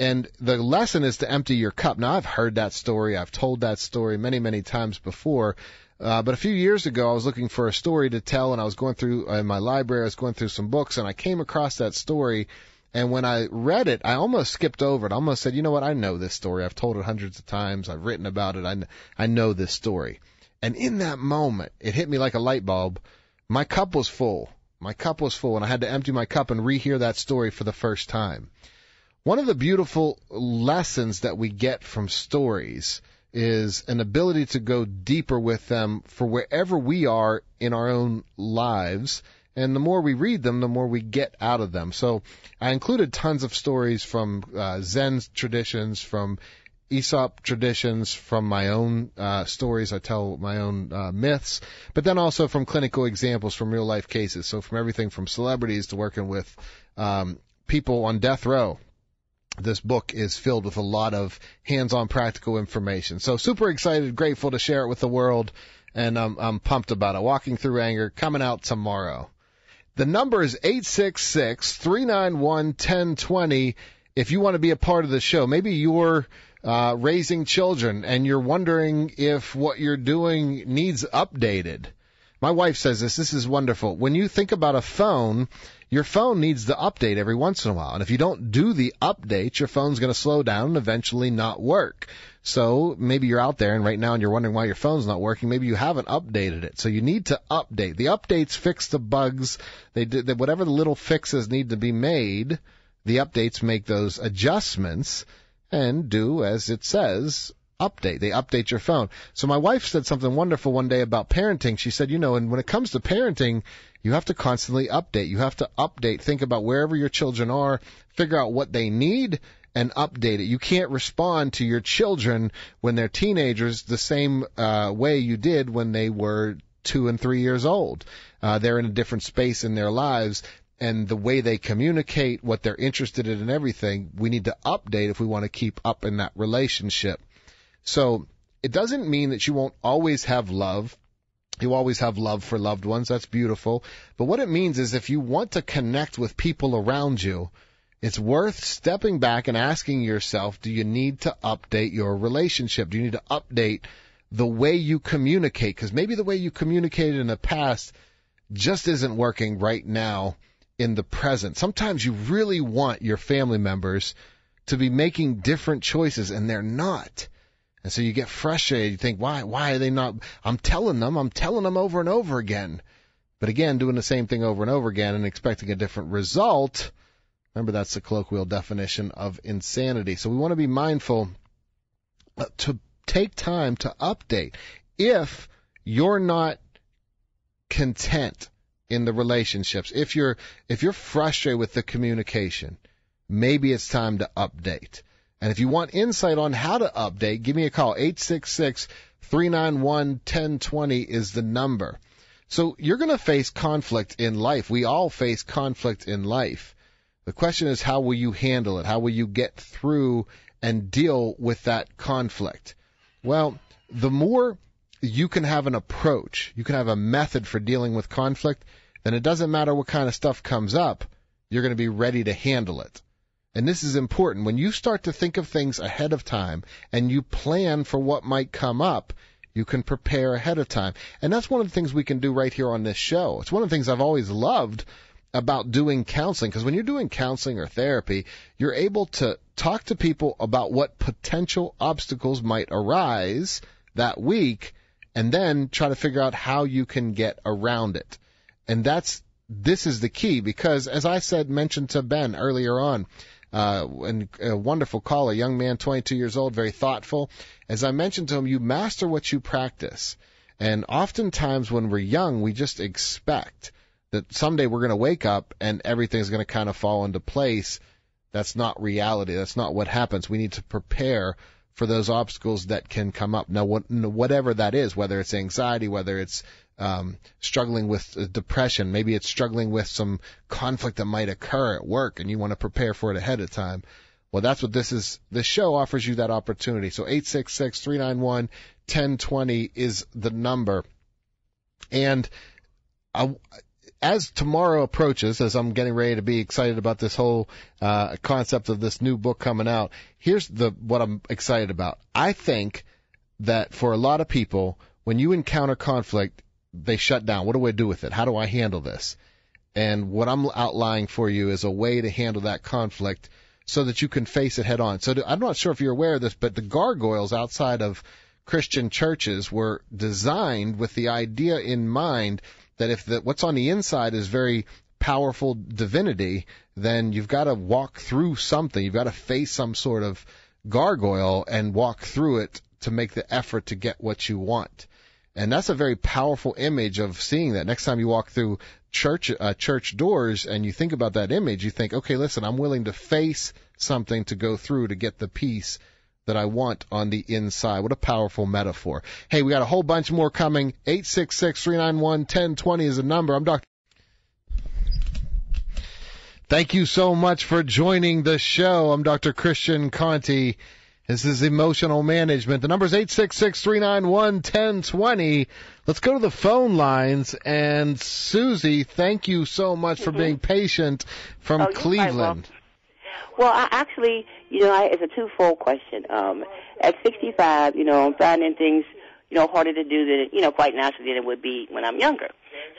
[SPEAKER 1] And the lesson is to empty your cup. Now I've heard that story. I've told that story many, many times before. Uh, but a few years ago, I was looking for a story to tell, and I was going through uh, in my library. I was going through some books, and I came across that story. And when I read it, I almost skipped over it. I almost said, you know what? I know this story. I've told it hundreds of times. I've written about it. I, I know this story. And in that moment, it hit me like a light bulb. My cup was full. My cup was full, and I had to empty my cup and rehear that story for the first time. One of the beautiful lessons that we get from stories is an ability to go deeper with them for wherever we are in our own lives. And the more we read them, the more we get out of them. So I included tons of stories from uh, Zen traditions, from Aesop traditions, from my own uh, stories. I tell my own uh, myths, but then also from clinical examples from real life cases. So from everything from celebrities to working with um, people on death row. This book is filled with a lot of hands-on practical information. So super excited, grateful to share it with the world, and I'm, I'm pumped about it. Walking Through Anger coming out tomorrow. The number is 866 391 1020 if you want to be a part of the show. Maybe you're uh, raising children and you're wondering if what you're doing needs updated. My wife says this. This is wonderful. When you think about a phone, your phone needs the update every once in a while. And if you don't do the update, your phone's going to slow down and eventually not work. So maybe you're out there and right now and you're wondering why your phone's not working. Maybe you haven't updated it. So you need to update. The updates fix the bugs. They did whatever the little fixes need to be made. The updates make those adjustments and do as it says update. They update your phone. So my wife said something wonderful one day about parenting. She said, you know, and when it comes to parenting, you have to constantly update. You have to update. Think about wherever your children are, figure out what they need and update it. You can't respond to your children when they're teenagers the same uh, way you did when they were two and three years old. Uh, they're in a different space in their lives and the way they communicate, what they're interested in and everything, we need to update if we want to keep up in that relationship. So it doesn't mean that you won't always have love. You always have love for loved ones. That's beautiful. But what it means is if you want to connect with people around you, it's worth stepping back and asking yourself, do you need to update your relationship? Do you need to update the way you communicate? Because maybe the way you communicated in the past just isn't working right now in the present. Sometimes you really want your family members to be making different choices and they're not. And so you get frustrated. You think, why, why are they not? I'm telling them, I'm telling them over and over again. But again, doing the same thing over and over again and expecting a different result. Remember, that's the colloquial definition of insanity. So we want to be mindful uh, to take time to update. If you're not content in the relationships. If you're if you're frustrated with the communication, maybe it's time to update. And if you want insight on how to update, give me a call. 866 391 1020 is the number. So you're going to face conflict in life. We all face conflict in life. The question is, how will you handle it? How will you get through and deal with that conflict? Well, the more you can have an approach, you can have a method for dealing with conflict, then it doesn't matter what kind of stuff comes up, you're going to be ready to handle it. And this is important. When you start to think of things ahead of time and you plan for what might come up, you can prepare ahead of time. And that's one of the things we can do right here on this show. It's one of the things I've always loved about doing counseling because when you're doing counseling or therapy, you're able to talk to people about what potential obstacles might arise that week and then try to figure out how you can get around it. And that's, this is the key because as I said, mentioned to Ben earlier on, uh, and a wonderful call, a young man, 22 years old, very thoughtful. As I mentioned to him, you master what you practice. And oftentimes when we're young, we just expect that someday we're going to wake up and everything's going to kind of fall into place. That's not reality. That's not what happens. We need to prepare for those obstacles that can come up. Now, what, whatever that is, whether it's anxiety, whether it's um, struggling with uh, depression, maybe it's struggling with some conflict that might occur at work, and you want to prepare for it ahead of time. Well, that's what this is. This show offers you that opportunity. So eight six six three nine one ten twenty is the number. And I, as tomorrow approaches, as I'm getting ready to be excited about this whole uh, concept of this new book coming out, here's the what I'm excited about. I think that for a lot of people, when you encounter conflict, they shut down. What do I do with it? How do I handle this? And what I'm outlining for you is a way to handle that conflict so that you can face it head on. So I'm not sure if you're aware of this, but the gargoyles outside of Christian churches were designed with the idea in mind that if the, what's on the inside is very powerful divinity, then you've got to walk through something. You've got to face some sort of gargoyle and walk through it to make the effort to get what you want. And that's a very powerful image of seeing that. Next time you walk through church uh, church doors and you think about that image, you think, okay, listen, I'm willing to face something to go through to get the peace that I want on the inside. What a powerful metaphor. Hey, we got a whole bunch more coming. 866-391-1020 is the number. I'm Dr. Thank you so much for joining the show. I'm Dr. Christian Conte. This is emotional management. The number is 866-391-1020. Let's go to the phone lines. And Susie, thank you so much for mm-hmm. being patient from
[SPEAKER 4] Oh,
[SPEAKER 1] Cleveland.
[SPEAKER 4] Well, I actually, you know, I, it's a twofold question. Um, at 65, you know, I'm finding things, you know, harder to do than, you know, quite naturally than it would be when I'm younger.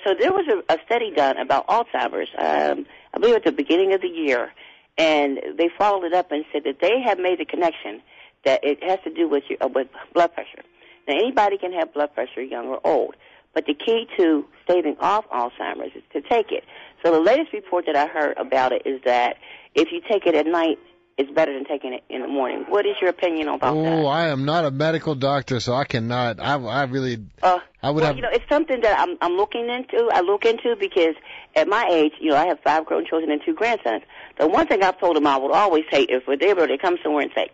[SPEAKER 4] So there was a, a study done about Alzheimer's, um, I believe at the beginning of the year, and they followed it up and said that they have made the connection that it has to do with your, uh, with blood pressure. Now, anybody can have blood pressure, young or old, but the key to staving off Alzheimer's is to take it. So the latest report that I heard about it is that if you take it at night, it's better than taking it in the morning. What is your opinion about
[SPEAKER 1] Oh,
[SPEAKER 4] that?
[SPEAKER 1] Oh, I am not a medical doctor, so I cannot. I, I really,
[SPEAKER 4] Uh,
[SPEAKER 1] I would
[SPEAKER 4] well,
[SPEAKER 1] have.
[SPEAKER 4] you know, it's something that I'm I'm looking into. I look into because at my age, you know, I have five grown children and two grandsons. The one thing I've told them I would always hate if they were to come somewhere and say,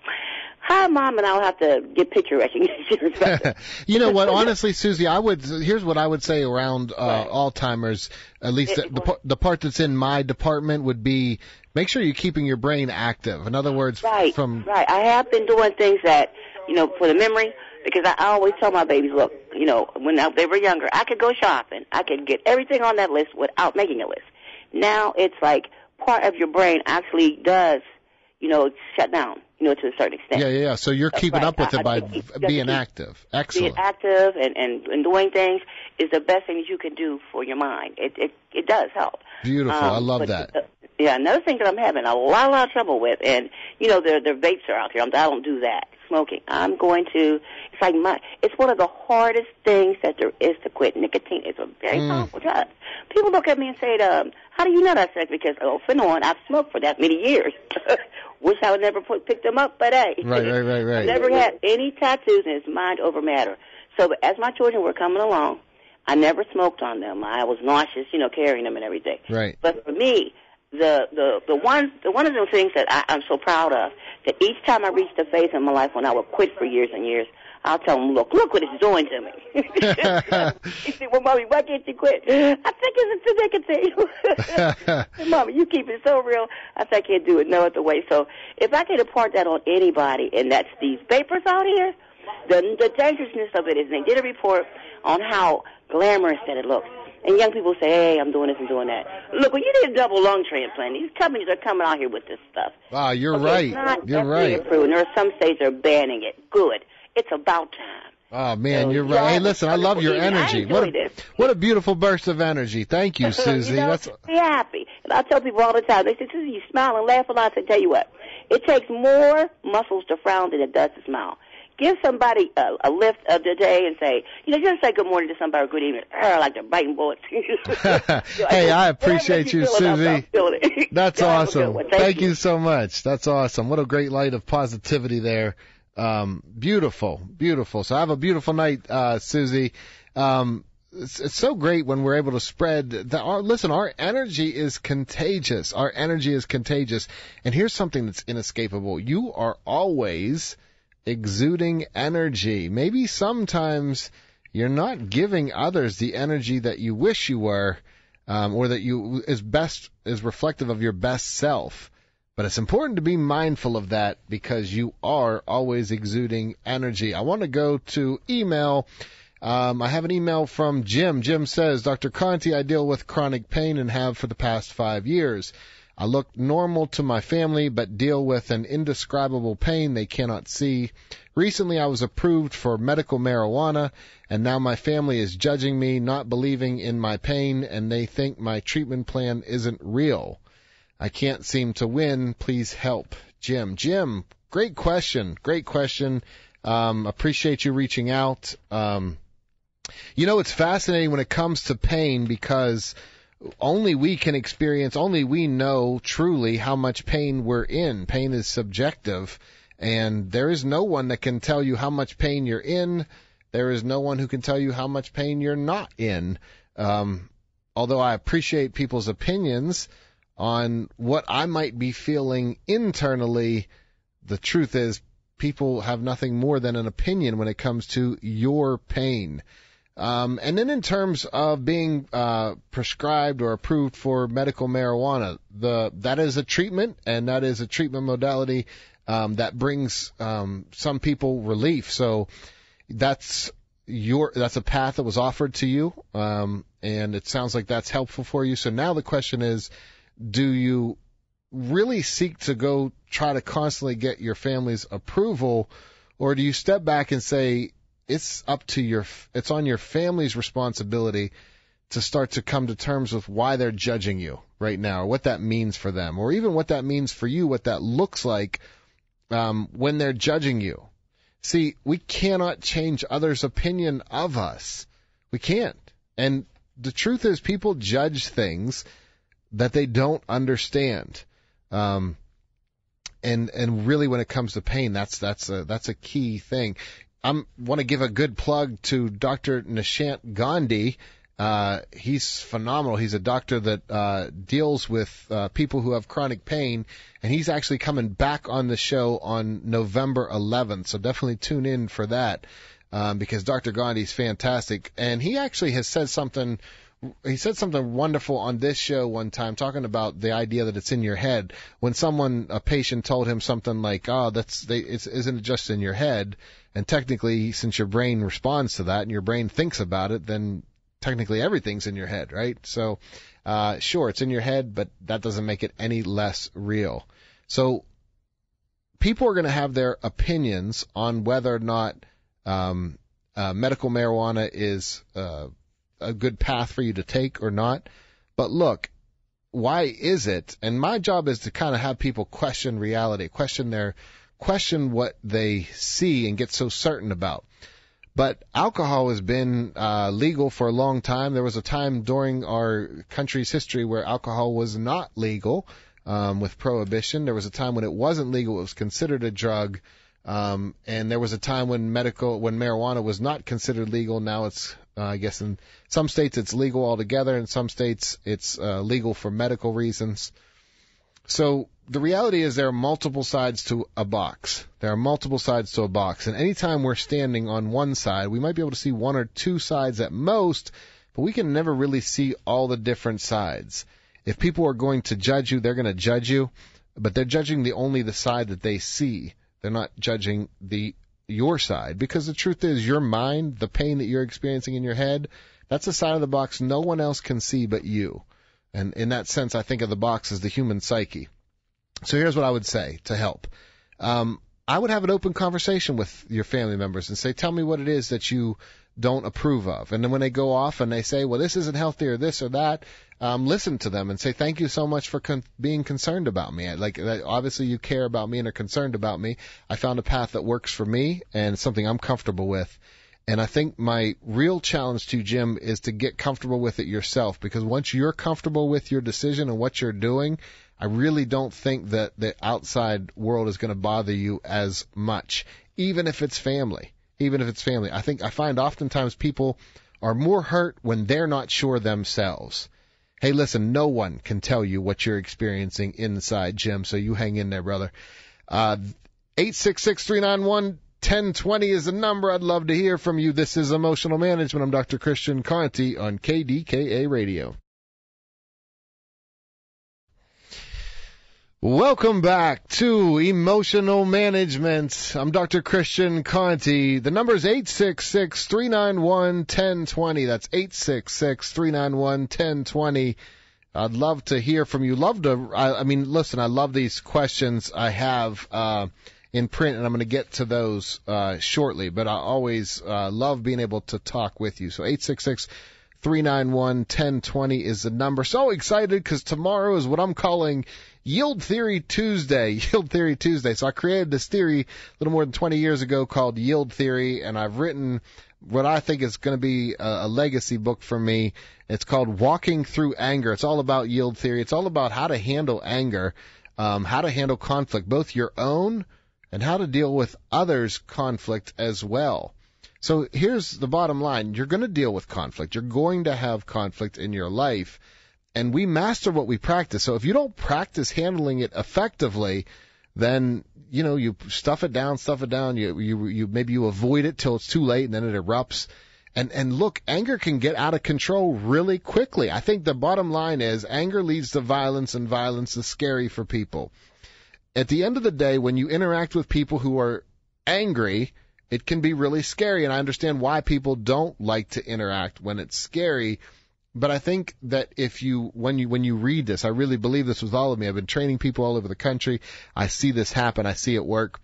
[SPEAKER 4] "Hi, mom," and I'll have to get picture recognition.
[SPEAKER 1] you know what? Honestly, Susie, I would. Here's what I would say around uh,
[SPEAKER 4] Right.
[SPEAKER 1] Alzheimer's. At least
[SPEAKER 4] It-
[SPEAKER 1] the, the, the part that's in my department would be make sure you're keeping your brain active. In other words,
[SPEAKER 4] Right,
[SPEAKER 1] from
[SPEAKER 4] right. I have been doing things that, you know, for the memory, because I always tell my babies, look, you know, when they were younger, I could go shopping. I could get everything on that list without making a list. Now it's like part of your brain actually does, you know, shut down, you know, to a certain extent.
[SPEAKER 1] yeah, yeah, yeah. So you're
[SPEAKER 4] That's
[SPEAKER 1] keeping
[SPEAKER 4] right.
[SPEAKER 1] up with
[SPEAKER 4] I-
[SPEAKER 1] it by
[SPEAKER 4] I think you
[SPEAKER 1] being active.
[SPEAKER 4] Being active and, and, and doing things is the best thing that you can do for your mind. It, it, it does help.
[SPEAKER 1] Beautiful.
[SPEAKER 4] Um,
[SPEAKER 1] I love that.
[SPEAKER 4] uh, yeah, another thing that I'm having a lot, a lot of trouble with, and you know, the the vapes are out there. I'm, I don't do that. Smoking. I'm going to. It's like my. It's one of the hardest things that there is to quit. Nicotine is a very
[SPEAKER 1] Mm.
[SPEAKER 4] powerful drug. People look at me and say, um, "How do you know that?" I said, "Because off and on, I've smoked for that many years. Wish I would never put, picked them up, but hey,
[SPEAKER 1] Right, right, right, right.
[SPEAKER 4] never had any tattoos, and it's mind over matter. So but as my children were coming along, I never smoked on them. I was nauseous, you know, carrying them and everything.
[SPEAKER 1] Right.
[SPEAKER 4] But for me, the the the one the one of the things that I, I'm so proud of that each time I reached a phase in my life when I would quit for years and years, I'll tell them, look, look what it's doing to me. he said, well, mommy, why can't you quit? I think it's a nicotine. Mama, you keep it so real. I said, I can't do it no other way. So if I can impart that on anybody, and that's these vapors out here, the the dangerousness of it is they did a report on how glamorous that it looks. And young people say, hey, I'm doing this and doing that. Look, when you need a double lung transplant, these companies are coming out here with this stuff.
[SPEAKER 1] Ah, you're
[SPEAKER 4] Okay,
[SPEAKER 1] right.
[SPEAKER 4] It's not
[SPEAKER 1] You're right.
[SPEAKER 4] Approved, and there are some states that are banning it. Good. It's about time.
[SPEAKER 1] Oh man,
[SPEAKER 4] So,
[SPEAKER 1] you're
[SPEAKER 4] yeah,
[SPEAKER 1] right. Hey, listen, I love your energy. What a,
[SPEAKER 4] it.
[SPEAKER 1] what a beautiful burst of energy. Thank you, Susie.
[SPEAKER 4] you know,
[SPEAKER 1] That's
[SPEAKER 4] be happy. And I tell people all the time, they say, Susie, you smile and laugh a lot. I say, tell you what, it takes more muscles to frown than it does to smile. Give somebody a, a lift of the day and say, you know, just say good morning to somebody or good evening. I like they're biting bullets.
[SPEAKER 1] Hey, I appreciate you, Susie.
[SPEAKER 4] that, I'm feeling it.
[SPEAKER 1] That's
[SPEAKER 4] Y'all have a good
[SPEAKER 1] awesome.
[SPEAKER 4] one.
[SPEAKER 1] Thank, you. so much. That's awesome. What a great light of positivity there. Um, beautiful, beautiful. So have a beautiful night, uh, Susie. Um, it's, it's so great when we're able to spread the, our, listen, our energy is contagious. Our energy is contagious. And here's something that's inescapable. You are always exuding energy. Maybe sometimes you're not giving others the energy that you wish you were, um, or that you is best is reflective of your best self. But it's important to be mindful of that because you are always exuding energy. I want to go to email. Um, I have an email from Jim. Jim says, Dr. Conte, I deal with chronic pain and have for the past five years. I look normal to my family, but deal with an indescribable pain they cannot see. Recently, I was approved for medical marijuana, and now my family is judging me, not believing in my pain, and they think my treatment plan isn't real. I can't seem to win. Please help. Jim. Jim, great question. Great question. Um, appreciate you reaching out. Um, you know, it's fascinating when it comes to pain because only we can experience, only we know truly how much pain we're in. Pain is subjective, and there is no one that can tell you how much pain you're in. There is no one who can tell you how much pain you're not in. Um, although I appreciate people's opinions on what I might be feeling internally, the truth is people have nothing more than an opinion when it comes to your pain. Um, and then in terms of being uh, prescribed or approved for medical marijuana, the that is a treatment, and that is a treatment modality um, that brings um, some people relief. So that's your that's a path that was offered to you, um, and it sounds like that's helpful for you. So now the question is, do you really seek to go try to constantly get your family's approval, or do you step back and say, it's up to your it's on your family's responsibility to start to come to terms with why they're judging you right now, what that means for them, or even what that means for you, what that looks like um, when they're judging you. See, we cannot change others' opinion of us. We can't. And the truth is, people judge things that they don't understand. Um, and and really, when it comes to pain, that's that's a that's a key thing. I want to give a good plug to Dr. Nishant Gandhi. Uh, he's phenomenal. He's a doctor that uh, deals with uh, people who have chronic pain, and he's actually coming back on the show on November 11th. So definitely tune in for that um, because Dr. Gandhi's fantastic, and he actually has said something. He said something wonderful on this show one time, talking about the idea that it's in your head. When someone, a patient, told him something like, "Oh, that's they, it's, isn't it just in your head?" And technically, since your brain responds to that and your brain thinks about it, then technically everything's in your head, right? So, uh, sure, it's in your head, but that doesn't make it any less real. So, people are going to have their opinions on whether or not um, uh, medical marijuana is uh, a good path for you to take or not. But look, why is it? And my job is to kind of have people question reality, question their question what they see and get so certain about. But alcohol has been uh, legal for a long time. There was a time during our country's history where alcohol was not legal um, with prohibition. There was a time when it wasn't legal; it was considered a drug. Um, and there was a time when medical, when marijuana was not considered legal. Now it's, uh, I guess, in some states it's legal altogether. In some states it's uh, legal for medical reasons. So the reality is there are multiple sides to a box. There are multiple sides to a box. And anytime we're standing on one side, we might be able to see one or two sides at most, but we can never really see all the different sides. If people are going to judge you, they're going to judge you, but they're judging the only the side that they see. They're not judging the your side because the truth is your mind, the pain that you're experiencing in your head, that's a side of the box no one else can see but you. And in that sense, I think of the box as the human psyche. So here's what I would say to help. Um, I would have an open conversation with your family members and say, tell me what it is that you don't approve of. And then when they go off and they say, well, this isn't healthy or this or that, um, listen to them and say, thank you so much for con- being concerned about me. Like, obviously you care about me and are concerned about me. I found a path that works for me and something I'm comfortable with. And I think my real challenge to Jim is to get comfortable with it yourself because once you're comfortable with your decision and what you're doing, I really don't think that the outside world is going to bother you as much, even if it's family. Even if it's family. I think I find oftentimes people are more hurt when they're not sure themselves. Hey, listen, no one can tell you what you're experiencing inside, Jim, so you hang in there, brother. Uh, 866 1020 is the number. I'd love to hear from you. This is Emotional Management. I'm Dr. Christian Conte on KDKA Radio. Welcome back to Emotional Management. I'm Dr. Christian Conte. The number is 866-391-1020. That's 866-391-1020. I'd love to hear from you. Love to. I, I mean, listen. I love these questions I have uh, in print, and I'm going to get to those uh, shortly. But I always uh, love being able to talk with you. So eight six six three nine one 1020 is the number. So excited because tomorrow is what I'm calling Yield Theory Tuesday. Yield Theory Tuesday. So I created this theory a little more than 20 years ago called Yield Theory, and I've written what I think is going to be a, a legacy book for me. It's called Walking Through Anger. It's all about yield theory. It's all about how to handle anger, um, how to handle conflict, both your own and how to deal with others' conflict as well. So here's the bottom line. You're going to deal with conflict. You're going to have conflict in your life. And we master what we practice. So if you don't practice handling it effectively, then you know you stuff it down, stuff it down. You you you maybe you avoid it till it's too late, and then it erupts. And and look, anger can get out of control really quickly. I think the bottom line is anger leads to violence, and violence is scary for people. At the end of the day, when you interact with people who are angry, it can be really scary. And I understand why people don't like to interact when it's scary but I think that if you when you when you read this, I really believe this with all of me. I've been training people all over the country. I see this happen. I see it work.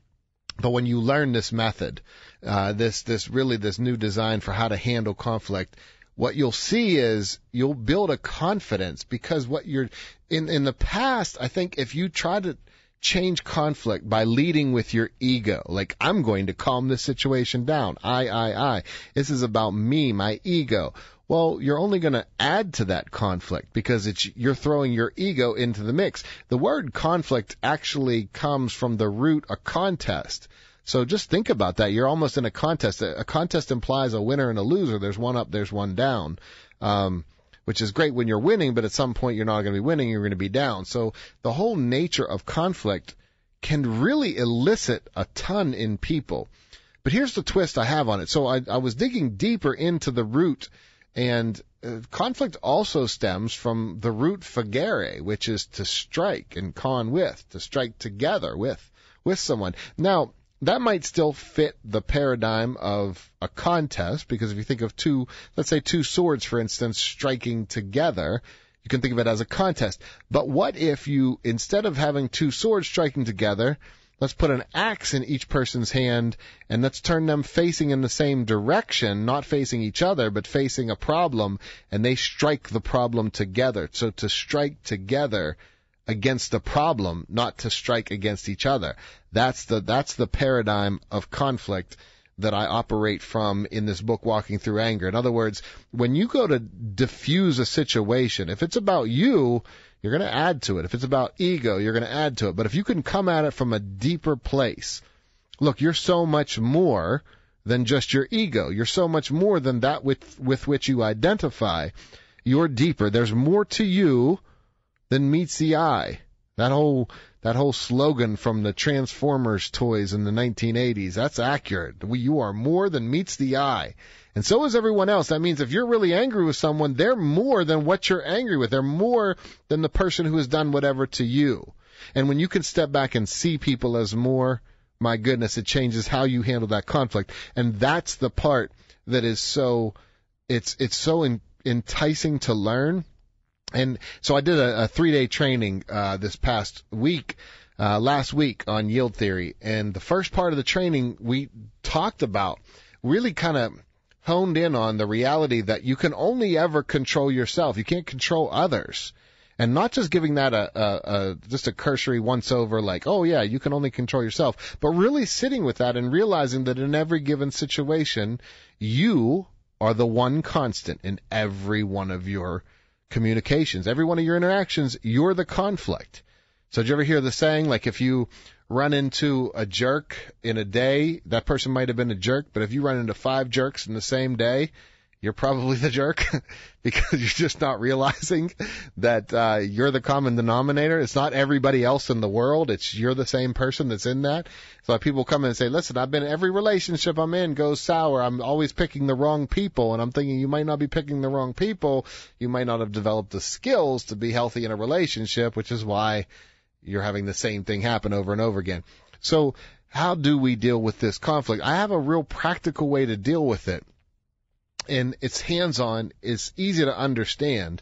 [SPEAKER 1] But when you learn this method, uh, this this really this new design for how to handle conflict, what you'll see is you'll build a confidence because what you're in in the past, I think if you try to change conflict by leading with your ego. Like, I'm going to calm this situation down. I, I, I. This is about me, my ego. Well, you're only going to add to that conflict because it's you're throwing your ego into the mix. The word conflict actually comes from the root a contest. So just think about that. You're almost in a contest. A contest implies a winner and a loser. There's one up, there's one down. Um, which is great when you're winning, but at some point you're not going to be winning, you're going to be down. So the whole nature of conflict can really elicit a ton in people. But here's the twist I have on it. So I, I was digging deeper into the root and uh, conflict also stems from the root fagere, which is to strike and con with, to strike together with, with someone. Now, that might still fit the paradigm of a contest because if you think of two, let's say two swords, for instance, striking together, you can think of it as a contest. But what if you, instead of having two swords striking together, Let's put an axe in each person's hand and let's turn them facing in the same direction, not facing each other, but facing a problem, and they strike the problem together. So to strike together against the problem, not to strike against each other. That's the, that's the paradigm of conflict that I operate from in this book, Walking Through Anger. In other words, when you go to diffuse a situation, if it's about you, you're going to add to it. If it's about ego, you're going to add to it. But if you can come at it from a deeper place, look, you're so much more than just your ego. You're so much more than that with, with which you identify. You're deeper. There's more to you than meets the eye. That whole that whole slogan from the Transformers toys in the 1980s, that's accurate. You are more than meets the eye. And so is everyone else. That means if you're really angry with someone, they're more than what you're angry with. They're more than the person who has done whatever to you. And when you can step back and see people as more, my goodness, it changes how you handle that conflict. And that's the part that is so, it's, it's so in, enticing to learn. And so I did a, a three day training, uh, this past week, uh, last week on yield theory. And the first part of the training we talked about really kind of honed in on the reality that you can only ever control yourself. You can't control others. And not just giving that a, a, a just a cursory once over like, oh yeah, you can only control yourself, but really sitting with that and realizing that in every given situation, you are the one constant in every one of your communications, every one of your interactions, you're the conflict. So did you ever hear the saying, like if you run into a jerk in a day, that person might have been a jerk, but if you run into five jerks in the same day, you're probably the jerk because you're just not realizing that uh, you're the common denominator. It's not everybody else in the world. It's you're the same person that's in that. So people come in and say, "Listen, I've been every relationship I'm in goes sour. I'm always picking the wrong people." And I'm thinking you might not be picking the wrong people. You might not have developed the skills to be healthy in a relationship, which is why you're having the same thing happen over and over again. So how do we deal with this conflict? I have a real practical way to deal with it. And it's hands on. It's easy to understand.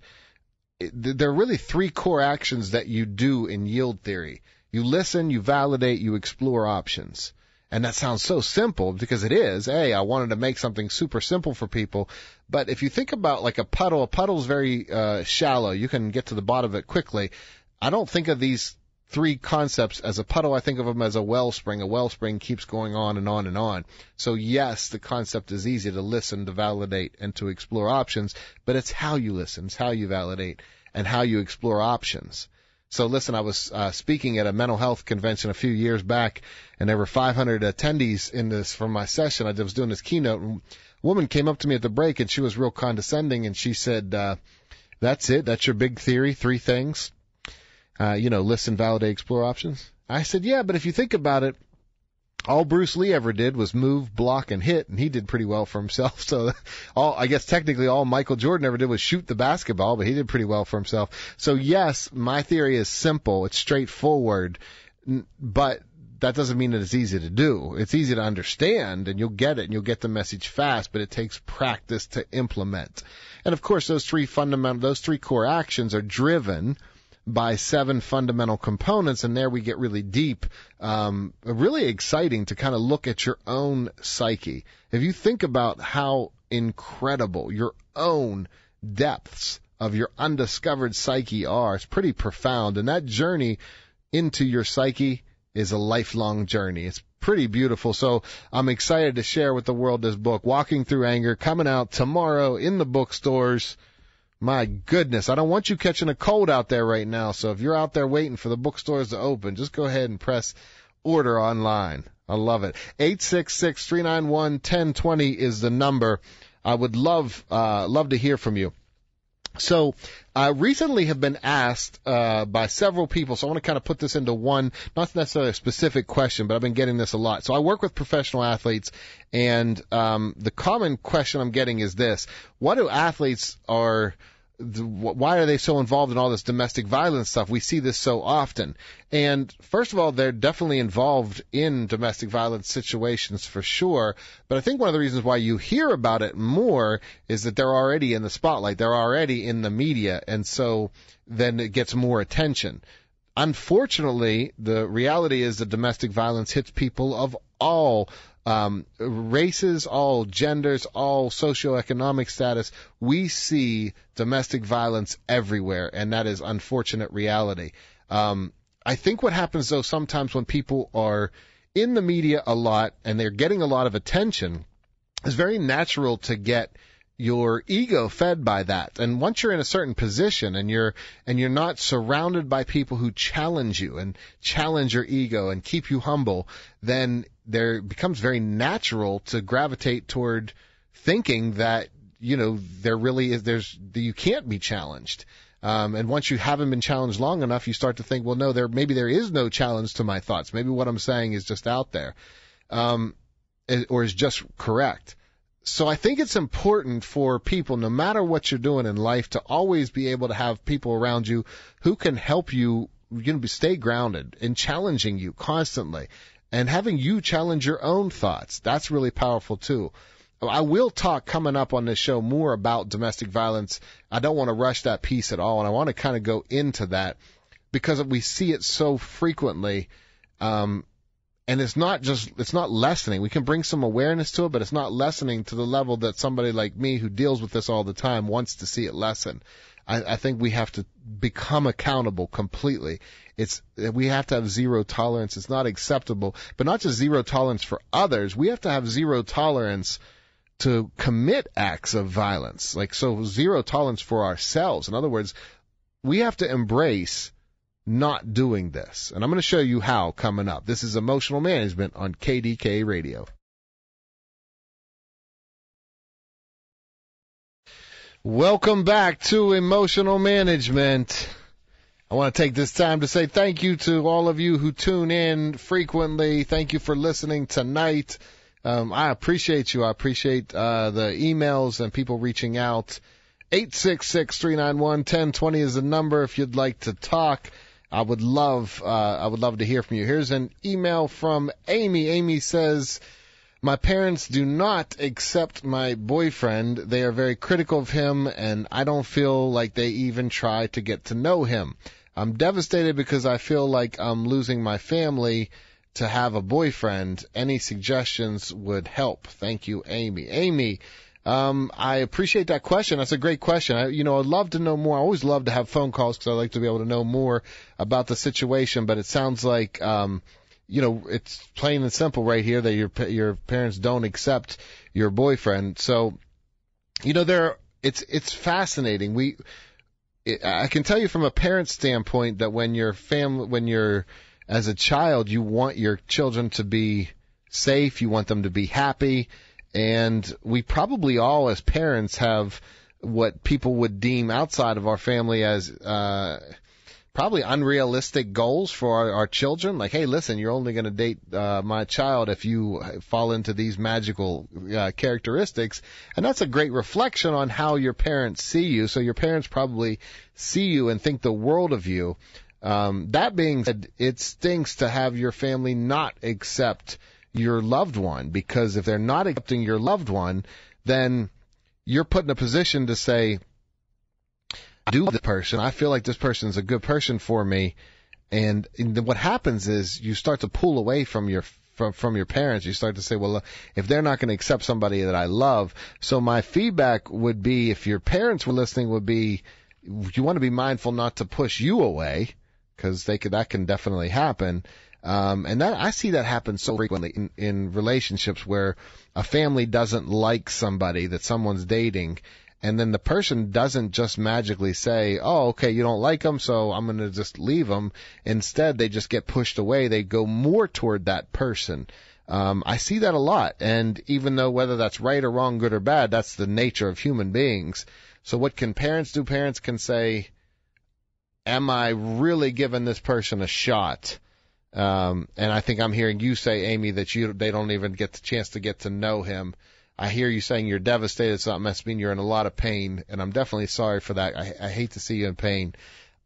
[SPEAKER 1] there are really three core actions that you do in yield theory. You listen, you validate, you explore options. And that sounds so simple because it is. Hey, I wanted to make something super simple for people. But if you think about like a puddle, a puddle is very uh, shallow. You can get to the bottom of it quickly. I don't think of these three concepts as a puddle. I think of them as a wellspring. A wellspring keeps going on and on and on. So yes, the concept is easy to listen, to validate, and to explore options, but it's how you listen, it's how you validate, and how you explore options. So listen, I was uh, speaking at a mental health convention a few years back, and there were 500 attendees in this from my session. I was doing this keynote, and a woman came up to me at the break, and she was real condescending, and she said, uh, "That's it. That's your big theory. Three things. Uh, you know, listen, validate, explore options." I said, "Yeah, but if you think about it, all Bruce Lee ever did was move, block, and hit, and he did pretty well for himself. So, all I guess technically all Michael Jordan ever did was shoot the basketball, but he did pretty well for himself. So, yes, my theory is simple, it's straightforward, but that doesn't mean that it's easy to do. It's easy to understand, and you'll get it, and you'll get the message fast, but it takes practice to implement. And of course, those three fundamental, those three core actions are driven by seven fundamental components, and there we get really deep. Um, really exciting to kind of look at your own psyche. If you think about how incredible your own depths of your undiscovered psyche are, it's pretty profound, and that journey into your psyche is a lifelong journey. It's pretty beautiful. So I'm excited to share with the world this book, Walking Through Anger, coming out tomorrow in the bookstores. My goodness, I don't want you catching a cold out there right now. So if you're out there waiting for the bookstores to open, just go ahead and press order online. I love it. 866-391-1020 is the number. I would love, uh, love to hear from you. So, I recently have been asked uh, by several people, so I want to kind of put this into one, not necessarily a specific question, but I've been getting this a lot. So I work with professional athletes, and um, the common question I'm getting is this: What do athletes are why are they so involved in all this domestic violence stuff? We see this so often. And first of all, they're definitely involved in domestic violence situations for sure. But I think one of the reasons why you hear about it more is that they're already in the spotlight. They're already in the media. And so then it gets more attention. Unfortunately, the reality is that domestic violence hits people of all um, races, all genders, all socioeconomic status, we see domestic violence everywhere, and that is unfortunate reality. Um, I think what happens though sometimes when people are in the media a lot and they're getting a lot of attention, it's very natural to get your ego fed by that. And once you're in a certain position and you're and you're not surrounded by people who challenge you and challenge your ego and keep you humble, then there becomes very natural to gravitate toward thinking that you know there really is there's you can't be challenged. Um, and once you haven't been challenged long enough, you start to think, well, no, there maybe there is no challenge to my thoughts. Maybe what I'm saying is just out there, um, or is just correct. So I think it's important for people, no matter what you're doing in life, to always be able to have people around you who can help you, you know, stay grounded and challenging you constantly and having you challenge your own thoughts. That's really powerful too. I will talk coming up on this show more about domestic violence. I don't want to rush that piece at all, and I want to kind of go into that because we see it so frequently. Um, and it's not just it's not lessening. We can bring some awareness to it, but it's not lessening to the level that somebody like me who deals with this all the time wants to see it lessen. I, I think we have to become accountable completely. It's we have to have zero tolerance. It's not acceptable, but not just zero tolerance for others. We have to have zero tolerance to commit acts of violence. Like so, zero tolerance for ourselves. In other words, we have to embrace not doing this. And I'm going to show you how coming up. This is emotional management on KDKA radio. Welcome back to emotional management. I want to take this time to say thank you to all of you who tune in frequently. Thank you for listening tonight. Um, I appreciate you. I appreciate uh, the emails and people reaching out. Eight six six three nine one ten twenty is the number if you'd like to talk. I would love, uh, I would love to hear from you. Here's an email from Amy. Amy says, My parents do not accept my boyfriend. They are very critical of him, and I don't feel like they even try to get to know him. I'm devastated because I feel like I'm losing my family to have a boyfriend. Any suggestions would help. Thank you, Amy. Amy, um, I appreciate that question. That's a great question. I, you know, I'd love to know more. I always love to have phone calls because I like to be able to know more about the situation. But it sounds like, um, you know, it's plain and simple right here that your your parents don't accept your boyfriend. So, you know, there it's it's fascinating. We, I can tell you from a parent standpoint that when your family, when you're as a child, you want your children to be safe. You want them to be happy and we probably all, as parents, have what people would deem outside of our family as uh, probably unrealistic goals for our, our children. Like, hey, listen, you're only going to date uh, my child if you fall into these magical uh, characteristics, and that's a great reflection on how your parents see you. So your parents probably see you and think the world of you. Um, that being said, it stinks to have your family not accept your loved one because if they're not accepting your loved one, then you're put in a position to say, do the person. I feel like this person's a good person for me. And, and what happens is you start to pull away from your from from your parents. You start to say, well, if they're not going to accept somebody that I love, so my feedback would be, if your parents were listening, would be, you want to be mindful not to push you away, because they could that can definitely happen. Um, and that I see that happen so frequently in, in relationships where a family doesn't like somebody that someone's dating, and then the person doesn't just magically say, "Oh, okay, you don't like them, so I'm going to just leave them." Instead, they just get pushed away. They go more toward that person. Um, I see that a lot, and even though whether that's right or wrong, good or bad, that's the nature of human beings. So what can parents do? Parents can say, "Am I really giving this person a shot?" Um, and I think I'm hearing you say, Amy, that you they don't even get the chance to get to know him. I hear you saying you're devastated, so that must mean you're in a lot of pain, and I'm definitely sorry for that. I, I hate to see you in pain.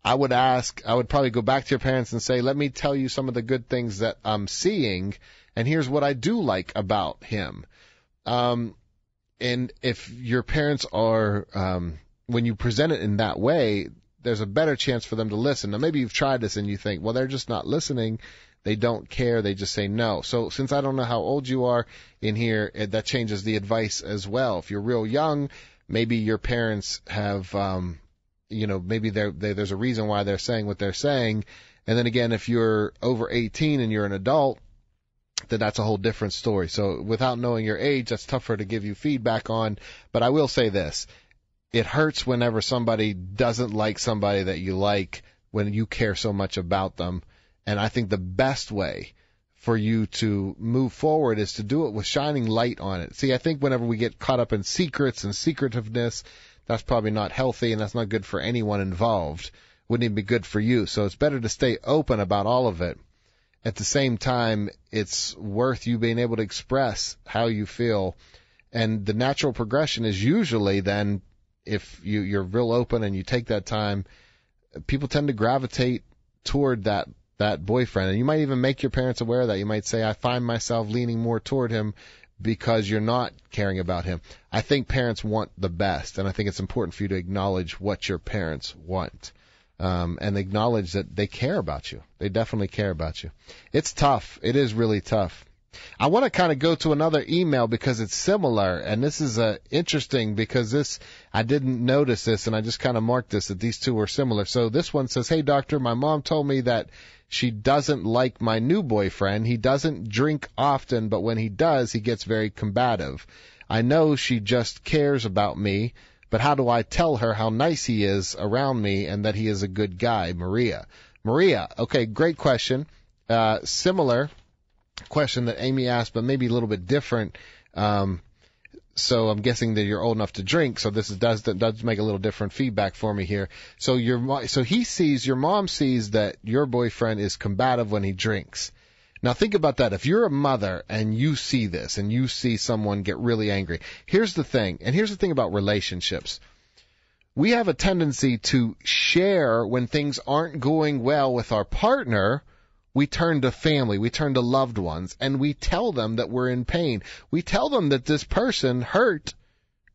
[SPEAKER 1] I would ask, I would probably go back to your parents and say, let me tell you some of the good things that I'm seeing, and here's what I do like about him. Um, and if your parents are, um, when you present it in that way, there's a better chance for them to listen. Now maybe you've tried this and you think, well, they're just not listening. They don't care. They just say no. So since I don't know how old you are in here, it, that changes the advice as well. If you're real young, maybe your parents have, um, you know, maybe they, there's a reason why they're saying what they're saying. And then again, if you're over 18 and you're an adult, then that's a whole different story. So without knowing your age, that's tougher to give you feedback on. But I will say this it hurts whenever somebody doesn't like somebody that you like when you care so much about them. And I think the best way for you to move forward is to do it with shining light on it. See, I think whenever we get caught up in secrets and secretiveness, that's probably not healthy and that's not good for anyone involved. Wouldn't even be good for you. So it's better to stay open about all of it. At the same time, it's worth you being able to express how you feel. And the natural progression is usually then if you, you're real open and you take that time, people tend to gravitate toward that that boyfriend. And you might even make your parents aware of that. You might say, I find myself leaning more toward him because you're not caring about him. I think parents want the best, and I think it's important for you to acknowledge what your parents want. Um, and acknowledge that they care about you. They definitely care about you. It's tough. It is really tough. I want to kind of go to another email because it's similar, and this is uh, interesting because this I didn't notice this, and I just kind of marked this that these two were similar. So this one says, "Hey doctor, my mom told me that she doesn't like my new boyfriend. He doesn't drink often, but when he does, he gets very combative. I know she just cares about me." But how do I tell her how nice he is around me and that he is a good guy, Maria? Maria, okay, great question. Uh, similar question that Amy asked, but maybe a little bit different. Um, so I'm guessing that you're old enough to drink. So this is, does does make a little different feedback for me here. So your so he sees your mom sees that your boyfriend is combative when he drinks. Now think about that. If you're a mother and you see this and you see someone get really angry, here's the thing. And here's the thing about relationships. We have a tendency to share when things aren't going well with our partner we turn to family, we turn to loved ones, and we tell them that we're in pain. We tell them that this person hurt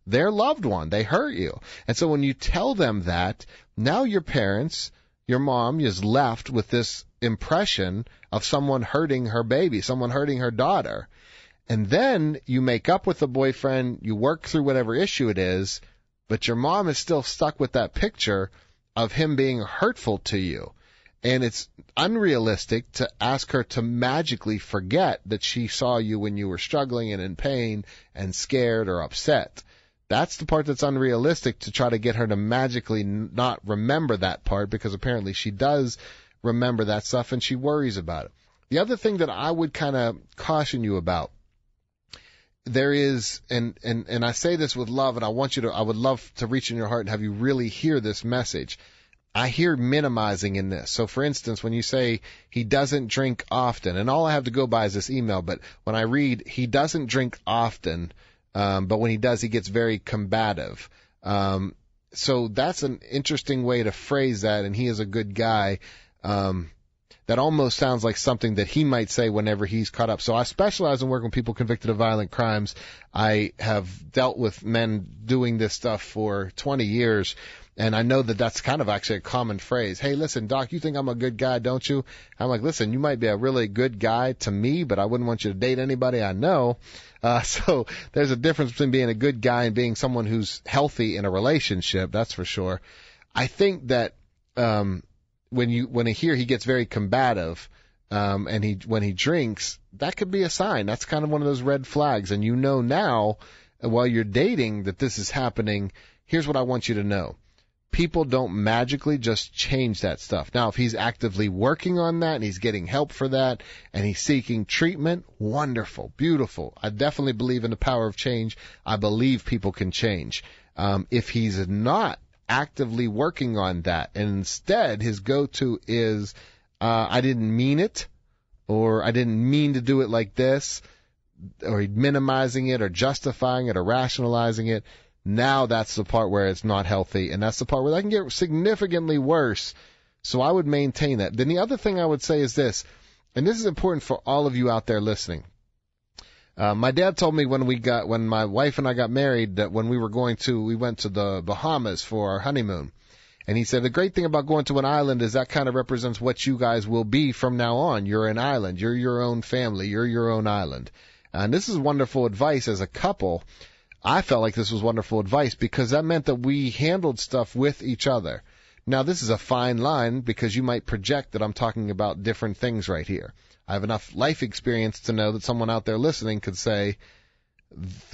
[SPEAKER 1] their loved one. They hurt you. And so when you tell them that, now your parents, your mom is left with this impression of someone hurting her baby, someone hurting her daughter. And then you make up with the boyfriend, you work through whatever issue it is, but your mom is still stuck with that picture of him being hurtful to you. And it's unrealistic to ask her to magically forget that she saw you when you were struggling and in pain and scared or upset. That's the part that's unrealistic to try to get her to magically not remember that part because apparently she does remember that stuff and she worries about it. The other thing that I would kind of caution you about there is and and and I say this with love and I want you to I would love to reach in your heart and have you really hear this message. I hear minimizing in this. So for instance, when you say he doesn't drink often, and all I have to go by is this email, but when I read he doesn't drink often, um, but when he does, he gets very combative. Um, so that's an interesting way to phrase that, and he is a good guy. Um, that almost sounds like something that he might say whenever he's caught up. So I specialize in working with people convicted of violent crimes. I have dealt with men doing this stuff for 20 years. And I know that that's kind of actually a common phrase. Hey, listen, doc, you think I'm a good guy, don't you? I'm like, listen, you might be a really good guy to me, but I wouldn't want you to date anybody I know. Uh, so there's a difference between being a good guy and being someone who's healthy in a relationship. That's for sure. I think that, um, when you when I hear he gets very combative, um, and he when he drinks, that could be a sign. That's kind of one of those red flags, and you know now while you're dating that this is happening. Here's what I want you to know. People don't magically just change that stuff. Now, if he's actively working on that and he's getting help for that and he's seeking treatment, wonderful, beautiful. I definitely believe in the power of change. I believe people can change. Um, if he's not actively working on that. And instead, his go-to is, uh, I didn't mean it, or I didn't mean to do it like this, or minimizing it, or justifying it, or rationalizing it. Now that's the part where it's not healthy, and that's the part where that can get significantly worse. So I would maintain that. Then the other thing I would say is this, and this is important for all of you out there listening. Uh, my dad told me when we got when my wife and I got married that when we were going to we went to the Bahamas for our honeymoon. And he said the great thing about going to an island is that kind of represents what you guys will be from now on. You're an island. You're your own family. You're your own island. And this is wonderful advice as a couple. I felt like this was wonderful advice because that meant that we handled stuff with each other. Now this is a fine line because you might project that I'm talking about different things right here. I have enough life experience to know that someone out there listening could say,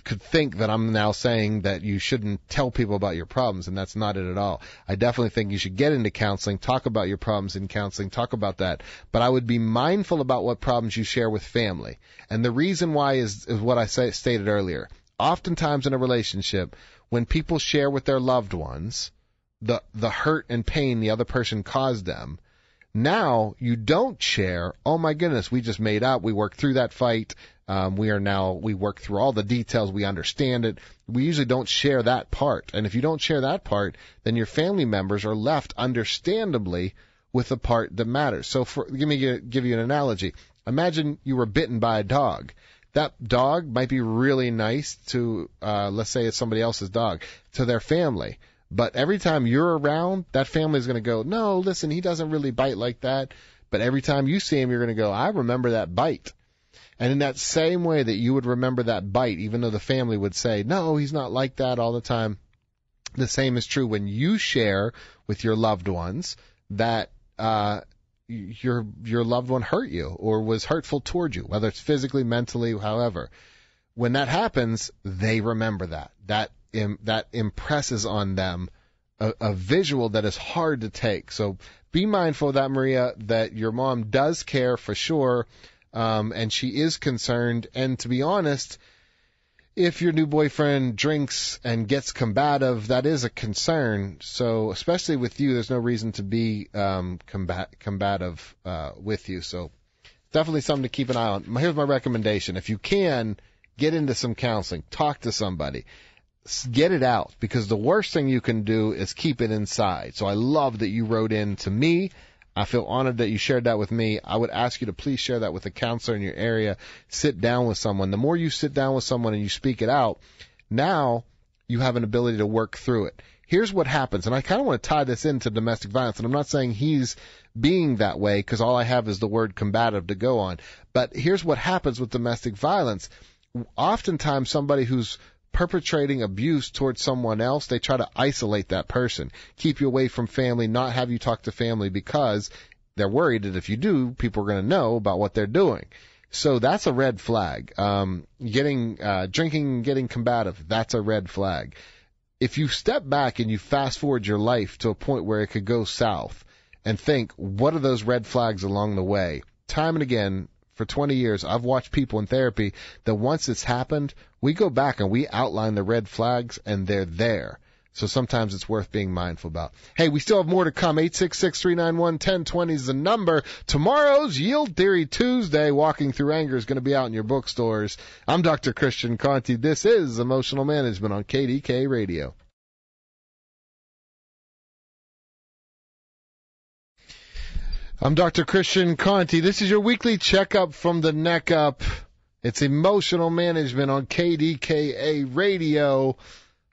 [SPEAKER 1] could think that I'm now saying that you shouldn't tell people about your problems, and that's not it at all. I definitely think you should get into counseling, talk about your problems in counseling, talk about that. But I would be mindful about what problems you share with family. And the reason why is, is what I say, stated earlier. Oftentimes in a relationship, when people share with their loved ones the the hurt and pain the other person caused them, now you don't share. Oh my goodness, we just made up. We worked through that fight. Um, we are now we work through all the details. We understand it. We usually don't share that part. And if you don't share that part, then your family members are left understandably with the part that matters. So for give me give you an analogy. Imagine you were bitten by a dog. That dog might be really nice to, uh, let's say it's somebody else's dog, to their family. But every time you're around, that family is going to go, no, listen, he doesn't really bite like that. But every time you see him, you're going to go, I remember that bite. And in that same way that you would remember that bite, even though the family would say, no, he's not like that all the time, the same is true when you share with your loved ones that, uh, your, your loved one hurt you or was hurtful toward you, whether it's physically, mentally, however. When that happens, they remember that. That Im- that impresses on them a, a visual that is hard to take. So be mindful of that, Maria, that your mom does care for sure, um, and she is concerned. And to be honest, if your new boyfriend drinks and gets combative, that is a concern. So, especially with you, there's no reason to be um, combat- combative uh, with you. So, definitely something to keep an eye on. Here's my recommendation: if you can, get into some counseling, talk to somebody get it out because the worst thing you can do is keep it inside. So I love that you wrote in to me. I feel honored that you shared that with me. I would ask you to please share that with a counselor in your area. Sit down with someone. The more you sit down with someone and you speak it out, now you have an ability to work through it. Here's what happens, and I kind of want to tie this into domestic violence, and I'm not saying he's being that way because all I have is the word combative to go on. But here's what happens with domestic violence. Oftentimes somebody who's perpetrating abuse towards someone else, they try to isolate that person, keep you away from family, not have you talk to family because they're worried that if you do, people are going to know about what they're doing. So that's a red flag. Um, getting, uh, drinking, getting combative, that's a red flag. If you step back and you fast forward your life to a point where it could go south and think, what are those red flags along the way? Time and again, for 20 years, I've watched people in therapy that once it's happened, we go back and we outline the red flags and they're there. So sometimes it's worth being mindful about. Hey, we still have more to come. 866-391-1020 is the number. Tomorrow's Yield Theory Tuesday, Walking Through Anger, is going to be out in your bookstores. I'm Dr. Christian Conte. This is Emotional Management on KDKA Radio. I'm Dr. Christian Conte. This is your weekly checkup from the neck up. It's emotional management on KDKA radio.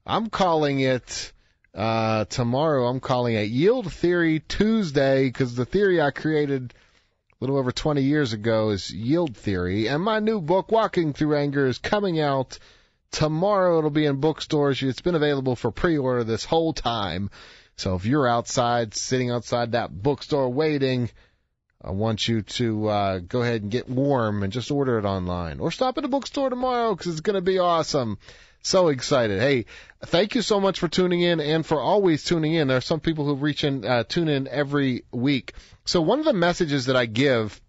[SPEAKER 1] I'm calling it, uh, tomorrow I'm calling it Yield Theory Tuesday because the theory I created a little over 20 years ago is yield theory. And my new book, Walking Through Anger, is coming out tomorrow. It'll be in bookstores. It's been available for pre-order this whole time. So if you're outside, sitting outside that bookstore waiting, I want you to uh, go ahead and get warm and just order it online or stop at the bookstore tomorrow because it's going to be awesome. So excited. Hey, thank you so much for tuning in and for always tuning in. There are some people who reach in, uh, tune in every week. So one of the messages that I give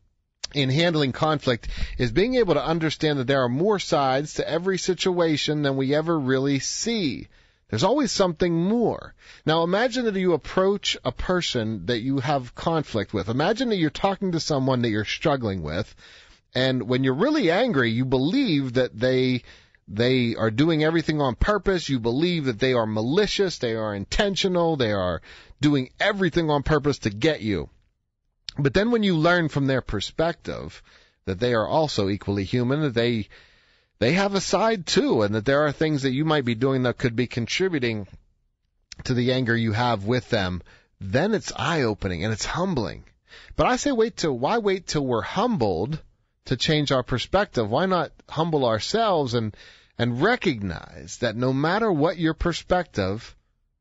[SPEAKER 1] in handling conflict is being able to understand that there are more sides to every situation than we ever really see. There's always something more. Now imagine that you approach a person that you have conflict with. Imagine that you're talking to someone that you're struggling with, and when you're really angry, you believe that they they are doing everything on purpose. You believe that they are malicious, they are intentional, they are doing everything on purpose to get you. But then when you learn from their perspective that they are also equally human, that they they have a side too, and that there are things that you might be doing that could be contributing to the anger you have with them, then it's eye opening and it's humbling. But I say wait till, why wait till we're humbled to change our perspective? Why not humble ourselves and, and recognize that no matter what your perspective,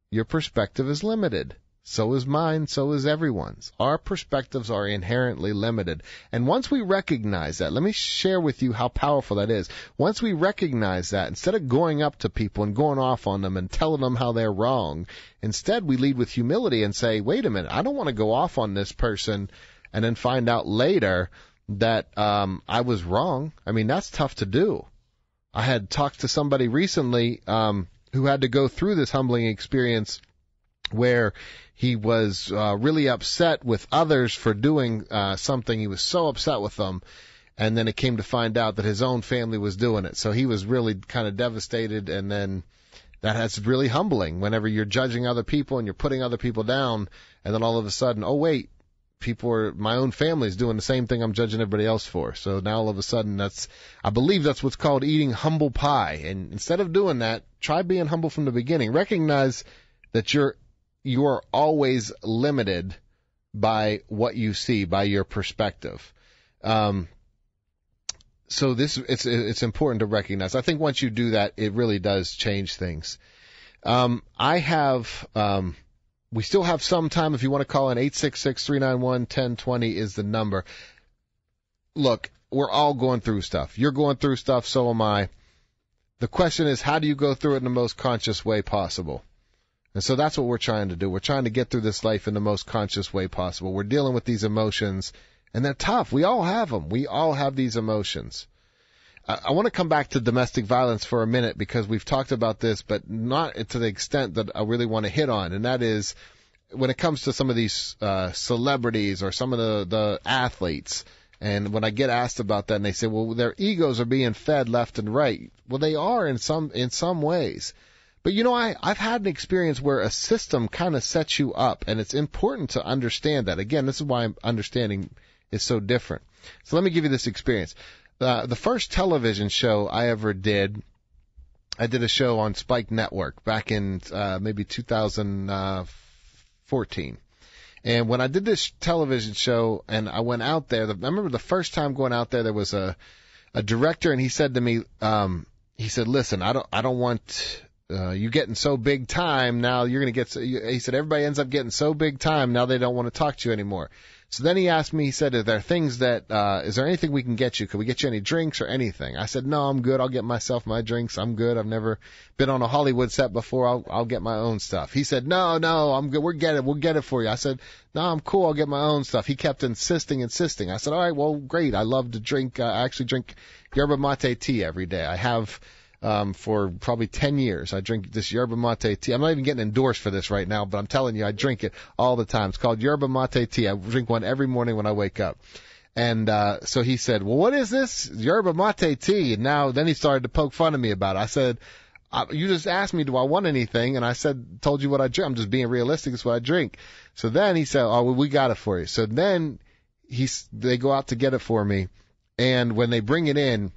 [SPEAKER 1] your perspective is limited. So is mine, so is everyone's. Our perspectives are inherently limited. And once we recognize that, let me share with you how powerful that is. Once we recognize that, instead of going up to people and going off on them and telling them how they're wrong, instead we lead with humility and say, wait a minute, I don't want to go off on this person and then find out later that um, I was wrong. I mean, that's tough to do. I had talked to somebody recently um, who had to go through this humbling experience where he was uh, really upset with others for doing uh, something. He was so upset with them. And then it came to find out that his own family was doing it. So he was really kind of devastated. And then that has really humbling whenever you're judging other people and you're putting other people down. And then all of a sudden, oh, wait, people are, my own family is doing the same thing I'm judging everybody else for. So now all of a sudden that's, I believe that's what's called eating humble pie. And instead of doing that, try being humble from the beginning. Recognize that you're you are always limited by what you see, by your perspective. Um, so this it's it's important to recognize. I think once you do that, it really does change things. Um, I have um, we still have some time. If you want to call in, eight six six three nine one ten twenty is the number. Look, we're all going through stuff. You're going through stuff, so am I. The question is, how do you go through it in the most conscious way possible? And so that's what we're trying to do. We're trying to get through this life in the most conscious way possible. We're dealing with these emotions, and they're tough. We all have them. We all have these emotions. I, I want to come back to domestic violence for a minute because we've talked about this, but not to the extent that I really want to hit on, and that is when it comes to some of these uh, celebrities or some of the, the athletes. And when I get asked about that, and they say, "Well, their egos are being fed left and right," well, they are in some in some ways But you know, I, I've had an experience where a system kind of sets you up, and it's important to understand that. Again, this is why understanding is so different. So let me give you this experience. Uh, the first television show I ever did, I did a show on Spike Network back in uh, maybe 2014. And when I did this television show and I went out there, the, I remember the first time going out there, there was a, a director and he said to me, um, he said, listen, I don't, I don't want, uh, you getting so big time now you're going to get, so, he said, everybody ends up getting so big time now they don't want to talk to you anymore. So then he asked me, he said, are there things that, uh, is there anything we can get you? Could we get you any drinks or anything? I said, no, I'm good. I'll get myself my drinks. I'm good. I've never been on a Hollywood set before. I'll, I'll get my own stuff. He said, no, no, I'm good. We'll get it. We'll get it for you. I said, no, I'm cool. I'll get my own stuff. He kept insisting, insisting. I said, all right, well, great. I love to drink, uh, I actually drink yerba mate tea every day. I have, um, for probably 10 years. I drink this yerba mate tea. I'm not even getting endorsed for this right now, but I'm telling you, I drink it all the time. It's called yerba mate tea. I drink one every morning when I wake up. And uh, so he said, "Well, what is this yerba mate tea?" And now, then he started to poke fun of me about it. I said, "You just asked me, do I want anything?" And I said, "Told you what I drink. I'm just being realistic. It's what I drink." So then he said, "Oh, well, we got it for you." So then he's they go out to get it for me, and when they bring it in,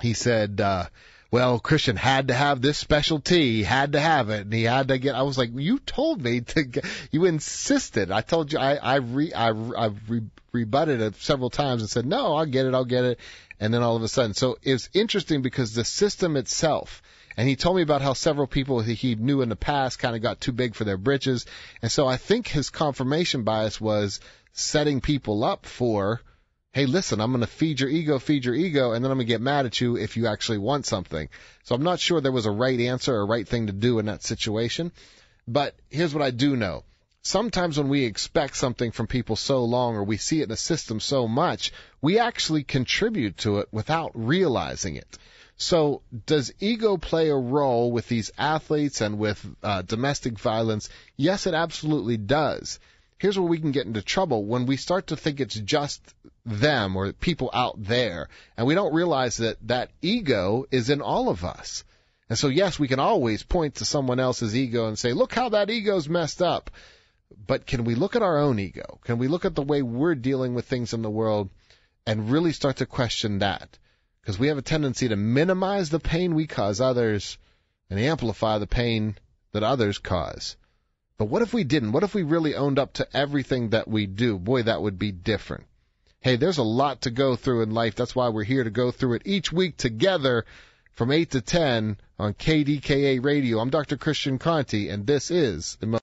[SPEAKER 1] he said. uh well, Christian had to have this special tea. He had to have it, and he had to get. I was like, you told me to. Get, you insisted. I told you. I I re I I re, rebutted it several times and said, no, I'll get it. I'll get it. And then all of a sudden, so it's interesting because the system itself. And he told me about how several people he knew in the past kind of got too big for their britches. And so I think his confirmation bias was setting people up for hey, listen, I'm going to feed your ego, feed your ego, and then I'm going to get mad at you if you actually want something. So I'm not sure there was a right answer or right thing to do in that situation. But here's what I do know. Sometimes when we expect something from people so long or we see it in a system so much, we actually contribute to it without realizing it. So does ego play a role with these athletes and with uh, domestic violence? Yes, it absolutely does here's where we can get into trouble when we start to think it's just them or people out there and we don't realize that that ego is in all of us. And so yes, we can always point to someone else's ego and say, look how that ego's messed up. But can we look at our own ego? Can we look at the way we're dealing with things in the world and really start to question that? Because we have a tendency to minimize the pain we cause others and amplify the pain that others cause. But what if we didn't? What if we really owned up to everything that we do? Boy, that would be different. Hey, there's a lot to go through in life. That's why we're here to go through it each week together from 8 to 10 on KDKA Radio. I'm Dr. Christian Conte, and this is